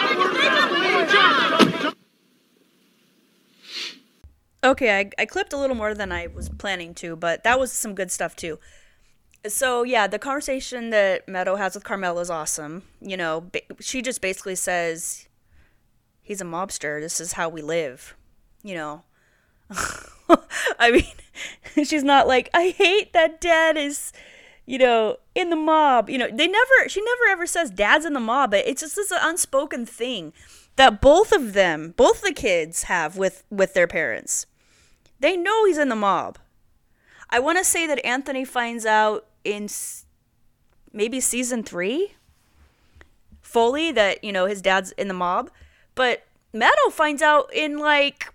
Okay, I, I clipped a little more than I was planning to, but that was some good stuff too. So yeah, the conversation that Meadow has with Carmela is awesome. You know, ba- she just basically says, "He's a mobster. This is how we live." You know, I mean, she's not like, "I hate that Dad is." You know, in the mob. You know, they never. She never ever says Dad's in the mob. But it's just this unspoken thing that both of them, both the kids, have with with their parents. They know he's in the mob. I want to say that Anthony finds out in maybe season three, fully that you know his dad's in the mob, but Meadow finds out in like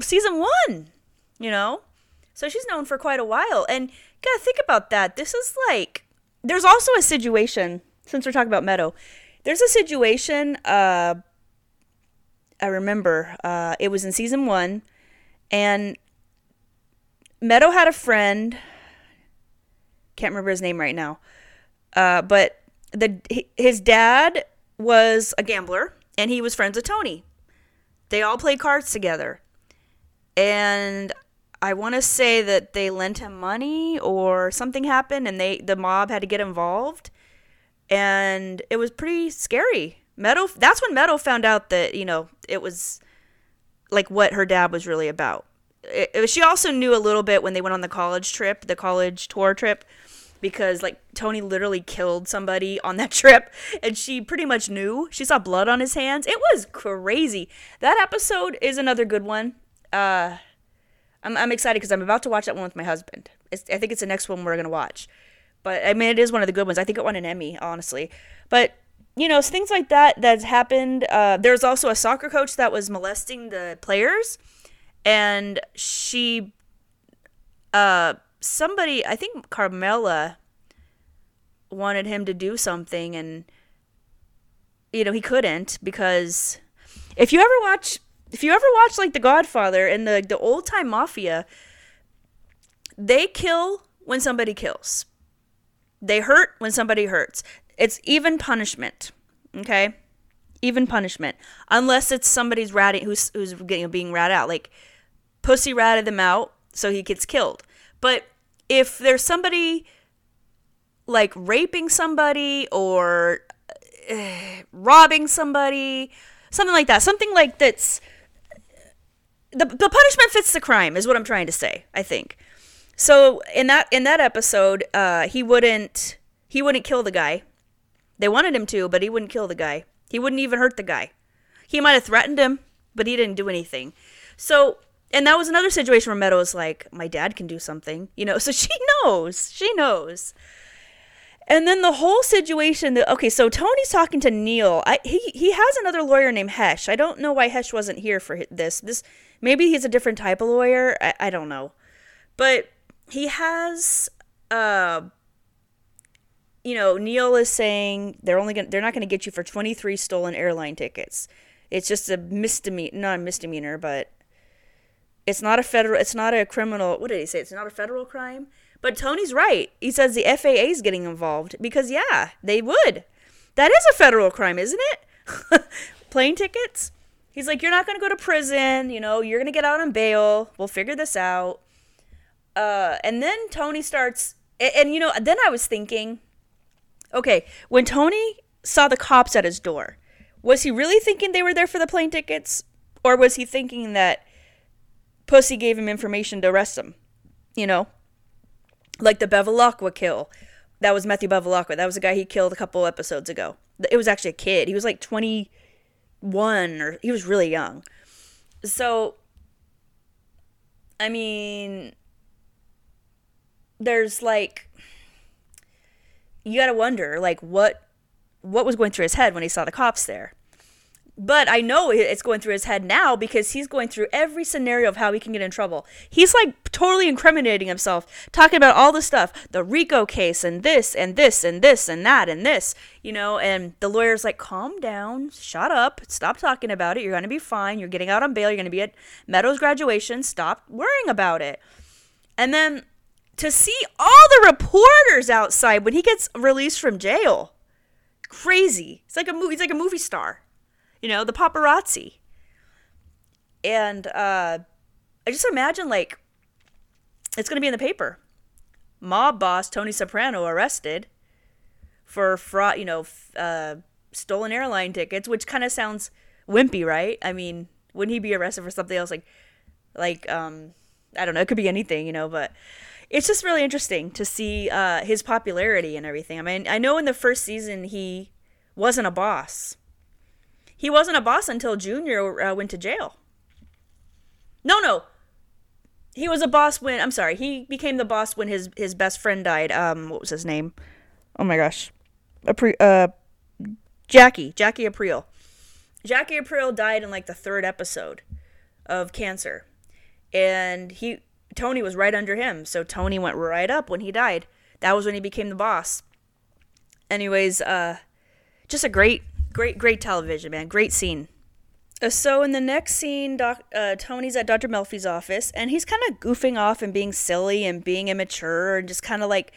season one. You know, so she's known for quite a while, and you gotta think about that. This is like there's also a situation since we're talking about Meadow. There's a situation. Uh, I remember uh, it was in season one, and Meadow had a friend. Can't remember his name right now. Uh, but the his dad was a gambler, and he was friends with Tony. They all played cards together, and I want to say that they lent him money or something happened, and they the mob had to get involved, and it was pretty scary. Meadow. That's when Meadow found out that you know it was like what her dad was really about. It, it- she also knew a little bit when they went on the college trip, the college tour trip, because like Tony literally killed somebody on that trip, and she pretty much knew. She saw blood on his hands. It was crazy. That episode is another good one. Uh, I'm I'm excited because I'm about to watch that one with my husband. It's, I think it's the next one we're gonna watch. But I mean, it is one of the good ones. I think it won an Emmy, honestly. But you know, things like that that's happened. Uh, there's also a soccer coach that was molesting the players, and she, uh, somebody, I think Carmela, wanted him to do something, and you know he couldn't because if you ever watch, if you ever watch like The Godfather and the the old time mafia, they kill when somebody kills. They hurt when somebody hurts. It's even punishment. Okay? Even punishment. Unless it's somebody's ratting who's who's getting being rat out. Like Pussy ratted them out, so he gets killed. But if there's somebody like raping somebody or uh, robbing somebody, something like that, something like that's the, the punishment fits the crime is what I'm trying to say, I think. So in that in that episode, uh, he wouldn't he wouldn't kill the guy. They wanted him to, but he wouldn't kill the guy. He wouldn't even hurt the guy. He might have threatened him, but he didn't do anything. So and that was another situation where Meadow was like, My dad can do something, you know, so she knows. She knows. And then the whole situation that okay, so Tony's talking to Neil. I he he has another lawyer named Hesh. I don't know why Hesh wasn't here for this. This maybe he's a different type of lawyer. I, I don't know. But he has uh you know, Neil is saying they're only to they're not going to get you for 23 stolen airline tickets. It's just a misdemeanor, not a misdemeanor, but it's not a federal it's not a criminal. What did he say? It's not a federal crime. But Tony's right. He says the FAA is getting involved because yeah, they would. That is a federal crime, isn't it? Plane tickets? He's like, you're not going to go to prison. You know, you're going to get out on bail. We'll figure this out. Uh, and then Tony starts, and, and you know, then I was thinking, okay, when Tony saw the cops at his door, was he really thinking they were there for the plane tickets? Or was he thinking that Pussy gave him information to arrest him? You know? Like the Bevilacqua kill. That was Matthew Bevilacqua. That was a guy he killed a couple episodes ago. It was actually a kid. He was like 21 or he was really young. So, I mean, there's like, you gotta wonder, like, what what was going through his head when he saw the cops there. But I know it's going through his head now because he's going through every scenario of how he can get in trouble. He's like totally incriminating himself, talking about all the stuff, the Rico case and this and this and this and that and this, you know, and the lawyer's like, calm down, shut up, stop talking about it. You're going to be fine. You're getting out on bail. You're going to be at Meadows graduation. Stop worrying about it. And then to see all the reporters outside when he gets released from jail. Crazy. It's like a movie. He's like a movie star. You know, the paparazzi. And uh, I just imagine like it's gonna be in the paper. Mob boss Tony Soprano arrested for fraud. You know, f- uh, stolen airline tickets, which kind of sounds wimpy, right? I mean, wouldn't he be arrested for something else like, like um, I don't know. It could be anything, you know, but it's just really interesting to see uh, his popularity and everything. I mean, I know in the first season he wasn't a boss. He wasn't a boss until Junior uh, went to jail. No, no. He was a boss when I'm sorry. He became the boss when his his best friend died. Um, what was his name? Oh my gosh, Apri- uh, Jackie Jackie Aprile. Jackie Aprile died in like the third episode of cancer, and he Tony was right under him. So Tony went right up when he died. That was when he became the boss. Anyways, uh, just a great, great, great television, man. Great scene. Uh, so in the next scene, doc, uh, Tony's at Dr. Melfi's office, and he's kind of goofing off and being silly and being immature and just kind of like,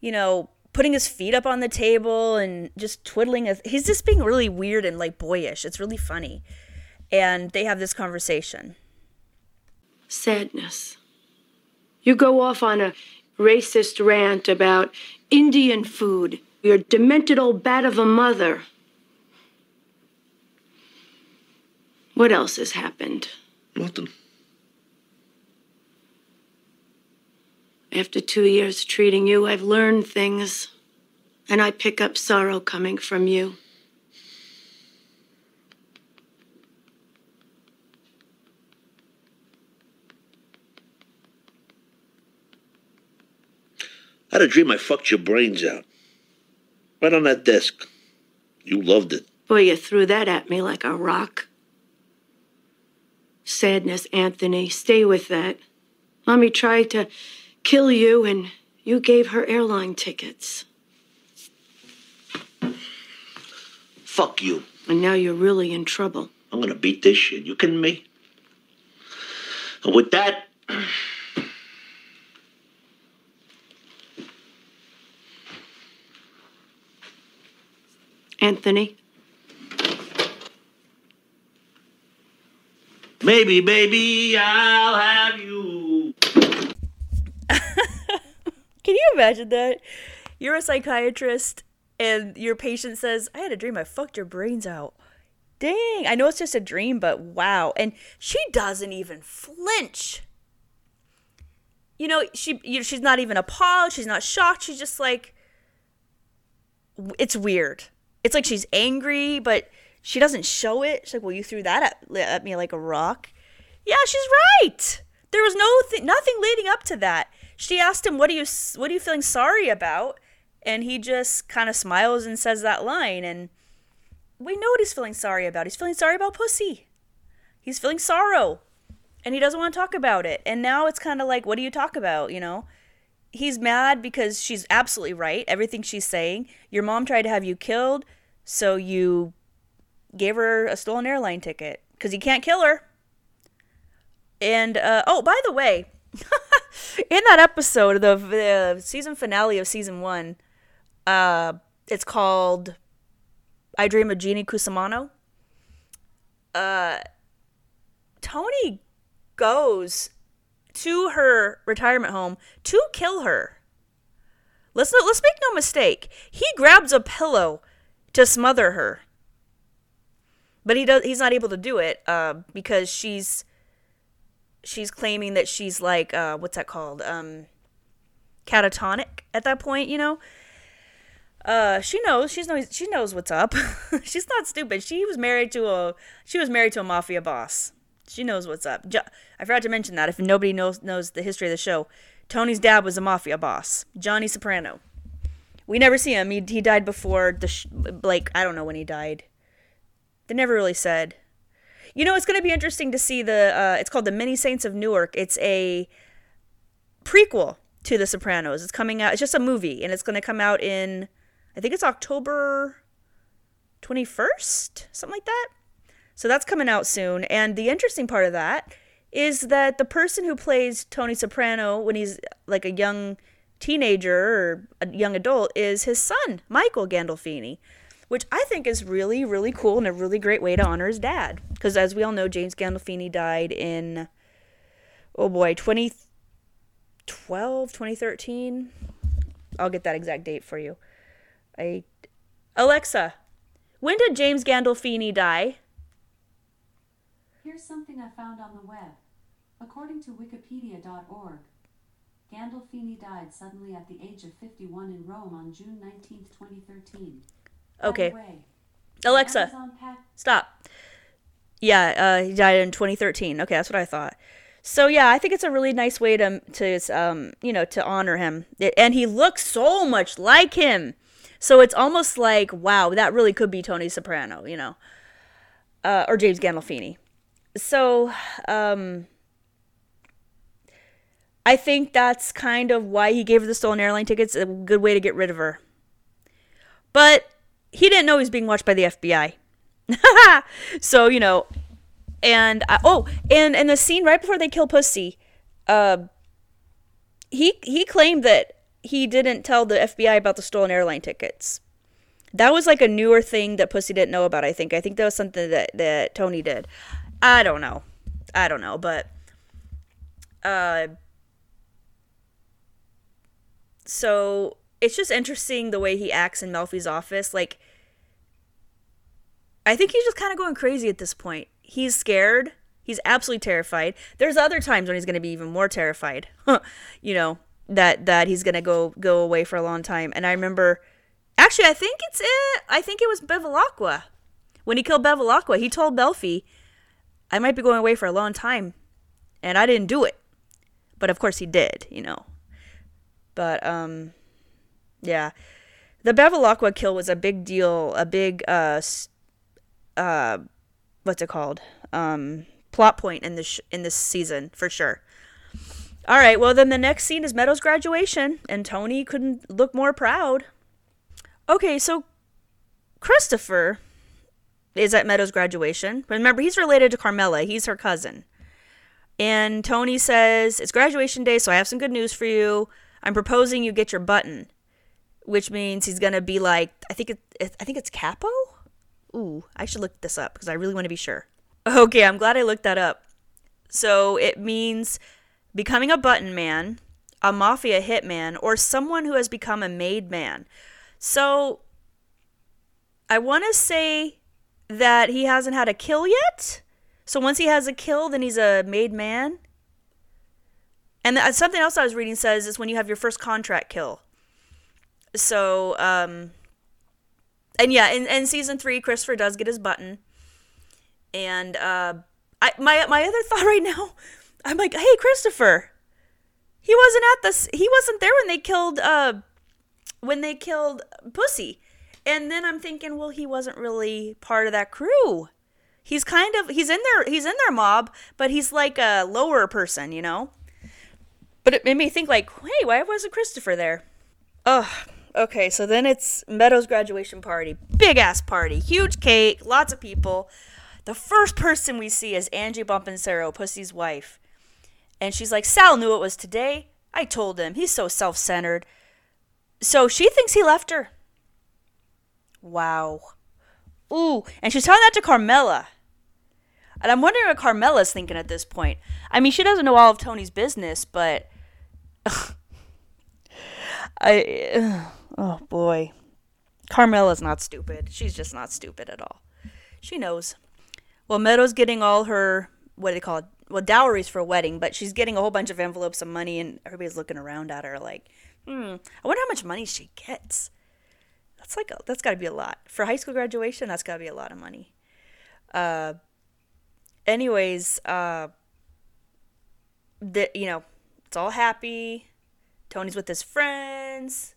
you know, putting his feet up on the table and just twiddling. His, he's just being really weird and like boyish. It's really funny. And they have this conversation. Sadness. You go off on a racist rant about Indian food, your demented old bat of a mother. What else has happened? Nothing. After two years treating you, I've learned things, and I pick up sorrow coming from you. I had a dream I fucked your brains out. Right on that desk. You loved it. Boy, you threw that at me like a rock. Sadness, Anthony. Stay with that. Mommy tried to kill you, and you gave her airline tickets. Fuck you. And now you're really in trouble. I'm gonna beat this shit. You kidding me? And with that, Anthony, maybe, baby, I'll have you. Can you imagine that? You're a psychiatrist and your patient says, I had a dream I fucked your brains out. Dang, I know it's just a dream, but wow. And she doesn't even flinch. You know, she you know, she's not even appalled, she's not shocked, she's just like it's weird. It's like she's angry, but she doesn't show it. She's like, "Well, you threw that at, at me like a rock." Yeah, she's right. There was no th- nothing leading up to that. She asked him, "What are you What are you feeling sorry about?" and he just kind of smiles and says that line and we know what he's feeling sorry about. He's feeling sorry about pussy. He's feeling sorrow and he doesn't want to talk about it. And now it's kind of like what do you talk about, you know? He's mad because she's absolutely right. Everything she's saying. Your mom tried to have you killed, so you gave her a stolen airline ticket because you can't kill her. And uh, oh, by the way, in that episode, the, the season finale of season one, uh, it's called "I Dream of Jeannie Cusamano." Uh, Tony goes to her retirement home to kill her. Let's let's make no mistake. He grabs a pillow to smother her, but he does. He's not able to do it uh, because she's she's claiming that she's like uh, what's that called um, catatonic at that point. You know. Uh, she knows. She's knows. She knows what's up. she's not stupid. She was married to a. She was married to a mafia boss. She knows what's up. Jo- I forgot to mention that if nobody knows knows the history of the show, Tony's dad was a mafia boss, Johnny Soprano. We never see him. He he died before the sh- like I don't know when he died. They never really said. You know, it's going to be interesting to see the. Uh, it's called the Many Saints of Newark. It's a prequel to The Sopranos. It's coming out. It's just a movie, and it's going to come out in. I think it's October twenty first, something like that. So that's coming out soon. And the interesting part of that is that the person who plays Tony Soprano when he's like a young teenager or a young adult is his son, Michael Gandolfini, which I think is really, really cool and a really great way to honor his dad. Because as we all know, James Gandolfini died in, oh boy, 2012, 2013. I'll get that exact date for you. I, Alexa, when did James Gandolfini die? Here's something I found on the web. According to Wikipedia.org, Gandolfini died suddenly at the age of 51 in Rome on June 19, 2013. Okay. Way, Alexa, stop. Yeah, uh, he died in 2013. Okay, that's what I thought. So yeah, I think it's a really nice way to to um you know to honor him, and he looks so much like him. So it's almost like wow, that really could be Tony Soprano, you know, uh, or James Gandolfini. So um, I think that's kind of why he gave her the stolen airline tickets. A good way to get rid of her. But he didn't know he was being watched by the FBI. so you know, and I, oh, and and the scene right before they kill Pussy, uh, he he claimed that he didn't tell the FBI about the stolen airline tickets. That was like a newer thing that Pussy didn't know about. I think. I think that was something that that Tony did. I don't know. I don't know, but uh, so it's just interesting the way he acts in Melfi's office. Like, I think he's just kind of going crazy at this point. He's scared. He's absolutely terrified. There's other times when he's going to be even more terrified. you know that that he's going to go go away for a long time. And I remember, actually, I think it's it. I think it was Bevilacqua when he killed Bevilacqua. He told Melfi, "I might be going away for a long time," and I didn't do it. But of course, he did. You know. But um, yeah, the Bevilacqua kill was a big deal. A big uh, uh, what's it called? Um, plot point in this sh- in this season for sure. All right, well then the next scene is Meadows' graduation, and Tony couldn't look more proud. Okay, so Christopher is at Meadows' graduation. Remember, he's related to Carmela. He's her cousin. And Tony says, It's graduation day, so I have some good news for you. I'm proposing you get your button. Which means he's gonna be like I think it I think it's Capo? Ooh, I should look this up because I really want to be sure. Okay, I'm glad I looked that up. So it means becoming a button man, a mafia hitman, or someone who has become a made man. So I want to say that he hasn't had a kill yet. So once he has a kill, then he's a made man. And th- something else I was reading says is when you have your first contract kill. So, um, and yeah, in, in season three, Christopher does get his button. And uh, I my my other thought right now, I'm like, hey, Christopher, he wasn't at this. He wasn't there when they killed uh, when they killed Pussy. And then I'm thinking, well, he wasn't really part of that crew. He's kind of he's in their he's in their mob, but he's like a lower person, you know. But it made me think like, hey, why wasn't Christopher there? Ugh. Okay, so then it's Meadows' graduation party. Big ass party. Huge cake, lots of people. The first person we see is Angie Bonpensiero, Pussy's wife. And she's like, Sal knew it was today. I told him. He's so self centered. So she thinks he left her. Wow. Ooh, and she's telling that to Carmela. And I'm wondering what Carmela's thinking at this point. I mean, she doesn't know all of Tony's business, but I oh boy. Carmela's not stupid. She's just not stupid at all. She knows. Well, Meadows getting all her what do they call it? Well, dowries for a wedding, but she's getting a whole bunch of envelopes of money, and everybody's looking around at her like, hmm. I wonder how much money she gets. That's like a, that's got to be a lot for high school graduation. That's got to be a lot of money. Uh. Anyways, uh. The you know, it's all happy. Tony's with his friends.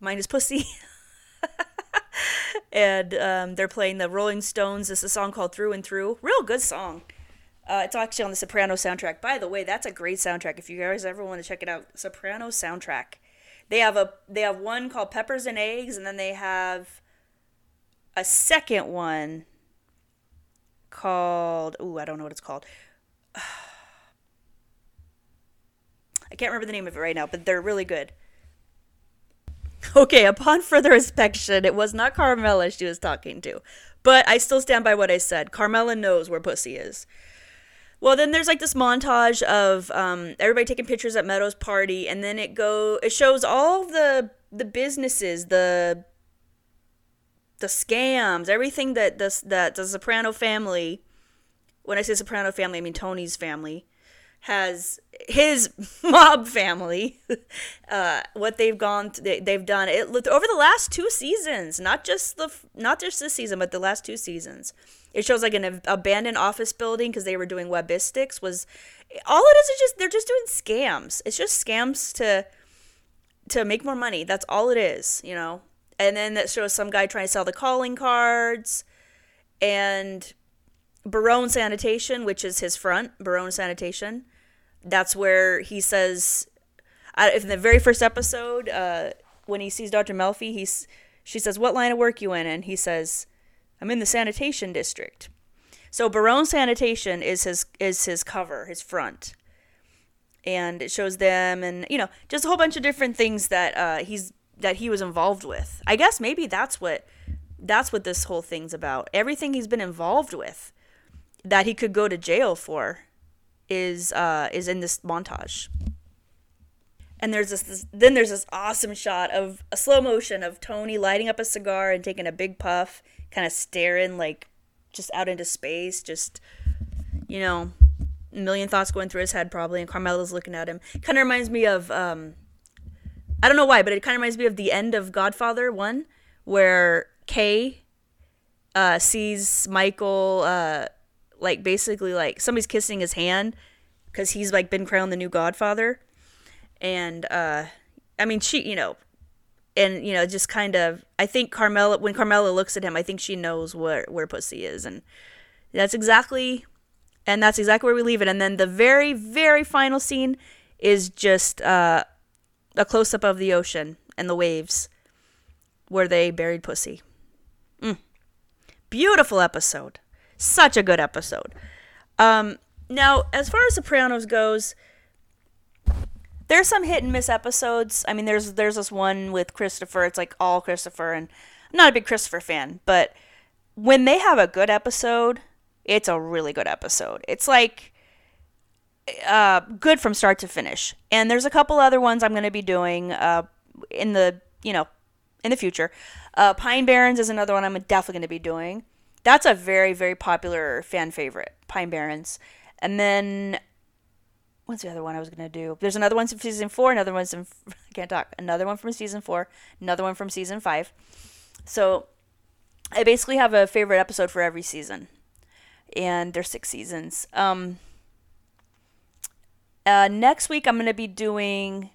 Mind his pussy. and um, they're playing the Rolling Stones. This is a song called Through and Through. Real good song. Uh, it's actually on the Soprano soundtrack. By the way, that's a great soundtrack. If you guys ever want to check it out, Soprano soundtrack. They have a they have one called Peppers and Eggs, and then they have a second one called ooh I don't know what it's called. I can't remember the name of it right now, but they're really good. Okay, upon further inspection, it was not Carmela she was talking to. But I still stand by what I said. Carmela knows where Pussy is. Well, then there's like this montage of um, everybody taking pictures at Meadows' party, and then it go it shows all the the businesses, the the scams, everything that the that the Soprano family. When I say Soprano family, I mean Tony's family has his mob family uh, what they've gone th- they've done. It over the last two seasons not just the not just this season but the last two seasons. It shows like an abandoned office building because they were doing webistics was all it is is just they're just doing scams. It's just scams to to make more money. That's all it is you know? And then that shows some guy trying to sell the calling cards and Barone Sanitation, which is his front, Barone Sanitation, that's where he says, in the very first episode, uh, when he sees Dr. Melfi, he's she says, "What line of work you in?" And he says, "I'm in the sanitation district." So Barone Sanitation is his is his cover, his front, and it shows them, and you know, just a whole bunch of different things that uh, he's that he was involved with. I guess maybe that's what that's what this whole thing's about. Everything he's been involved with that he could go to jail for is uh, is in this montage. And there's this, this then there's this awesome shot of a slow motion of Tony lighting up a cigar and taking a big puff, kind of staring like just out into space, just you know, a million thoughts going through his head probably, and Carmela's looking at him. Kind of reminds me of um, I don't know why, but it kind of reminds me of the end of Godfather One, where Kay uh, sees Michael uh, like basically like somebody's kissing his hand because he's like been crowned the new godfather. And uh i mean she you know and you know just kind of i think carmela when carmela looks at him i think she knows where where pussy is. And that's exactly and that's exactly where we leave it. And then the very very final scene is just uh a close up of the ocean and the waves where they buried pussy. Mm. beautiful episode such a good episode. Um, now, as far as Sopranos goes, there's some hit and miss episodes. I mean, there's there's this one with Christopher. It's like all Christopher, and I'm not a big Christopher fan, but when they have a good episode, it's a really good episode. It's like uh, good from start to finish. And there's a couple other ones I'm going to be doing uh, in the you know in the future. Uh, Pine Barrens is another one I'm definitely going to be doing. That's a very very popular fan favorite, Pine Barrens. And then what's the other one I was gonna do? There's another one from season four, another one from I can't talk. Another one from season four, another one from season five. So I basically have a favorite episode for every season, and there's six seasons. Um, uh, next week I'm gonna be doing.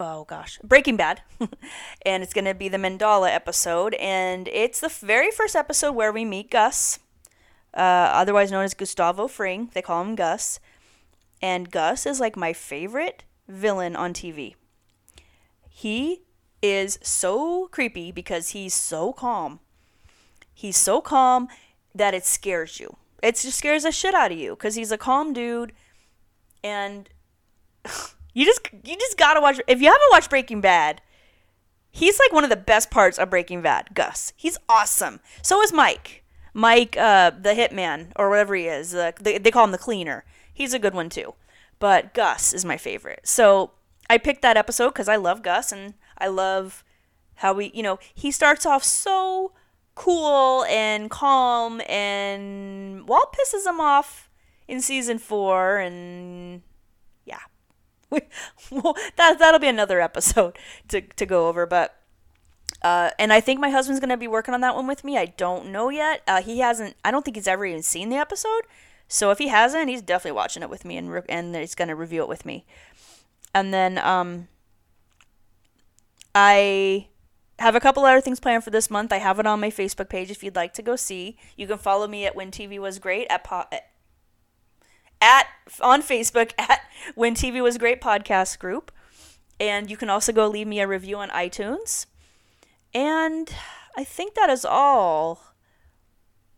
Oh gosh, Breaking Bad, and it's going to be the Mandala episode, and it's the very first episode where we meet Gus, uh, otherwise known as Gustavo Fring. They call him Gus, and Gus is like my favorite villain on TV. He is so creepy because he's so calm. He's so calm that it scares you. It just scares the shit out of you because he's a calm dude, and you just you just gotta watch. If you haven't watched Breaking Bad, he's like one of the best parts of Breaking Bad. Gus, he's awesome. So is Mike. Mike, uh, the hitman or whatever he is. Uh, they, they call him the cleaner. He's a good one too. But Gus is my favorite. So I picked that episode because I love Gus and I love how we, you know, he starts off so cool and calm and Walt pisses him off in season four and. well, that that'll be another episode to, to go over, but uh, and I think my husband's gonna be working on that one with me. I don't know yet. Uh, he hasn't. I don't think he's ever even seen the episode. So if he hasn't, he's definitely watching it with me and re- and he's gonna review it with me. And then um, I have a couple other things planned for this month. I have it on my Facebook page if you'd like to go see. You can follow me at When TV Was Great at po- at on Facebook at When TV Was Great podcast group, and you can also go leave me a review on iTunes. And I think that is all.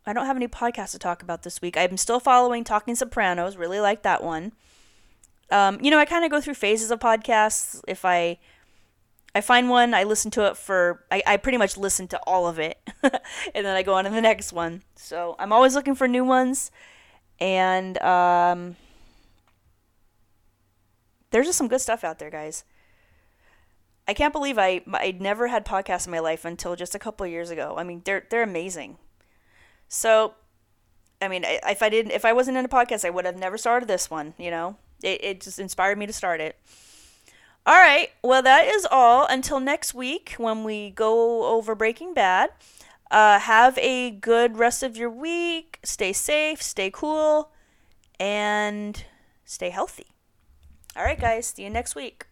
I don't have any podcasts to talk about this week. I'm still following Talking Sopranos. Really like that one. Um, you know, I kind of go through phases of podcasts. If I I find one, I listen to it for I, I pretty much listen to all of it, and then I go on to the next one. So I'm always looking for new ones, and um, there's just some good stuff out there, guys. I can't believe I I never had podcasts in my life until just a couple years ago. I mean, they're they're amazing. So, I mean, if I didn't, if I wasn't in a podcast, I would have never started this one. You know, it it just inspired me to start it. All right, well that is all. Until next week when we go over Breaking Bad. Uh, have a good rest of your week. Stay safe, stay cool, and stay healthy. All right, guys, see you next week.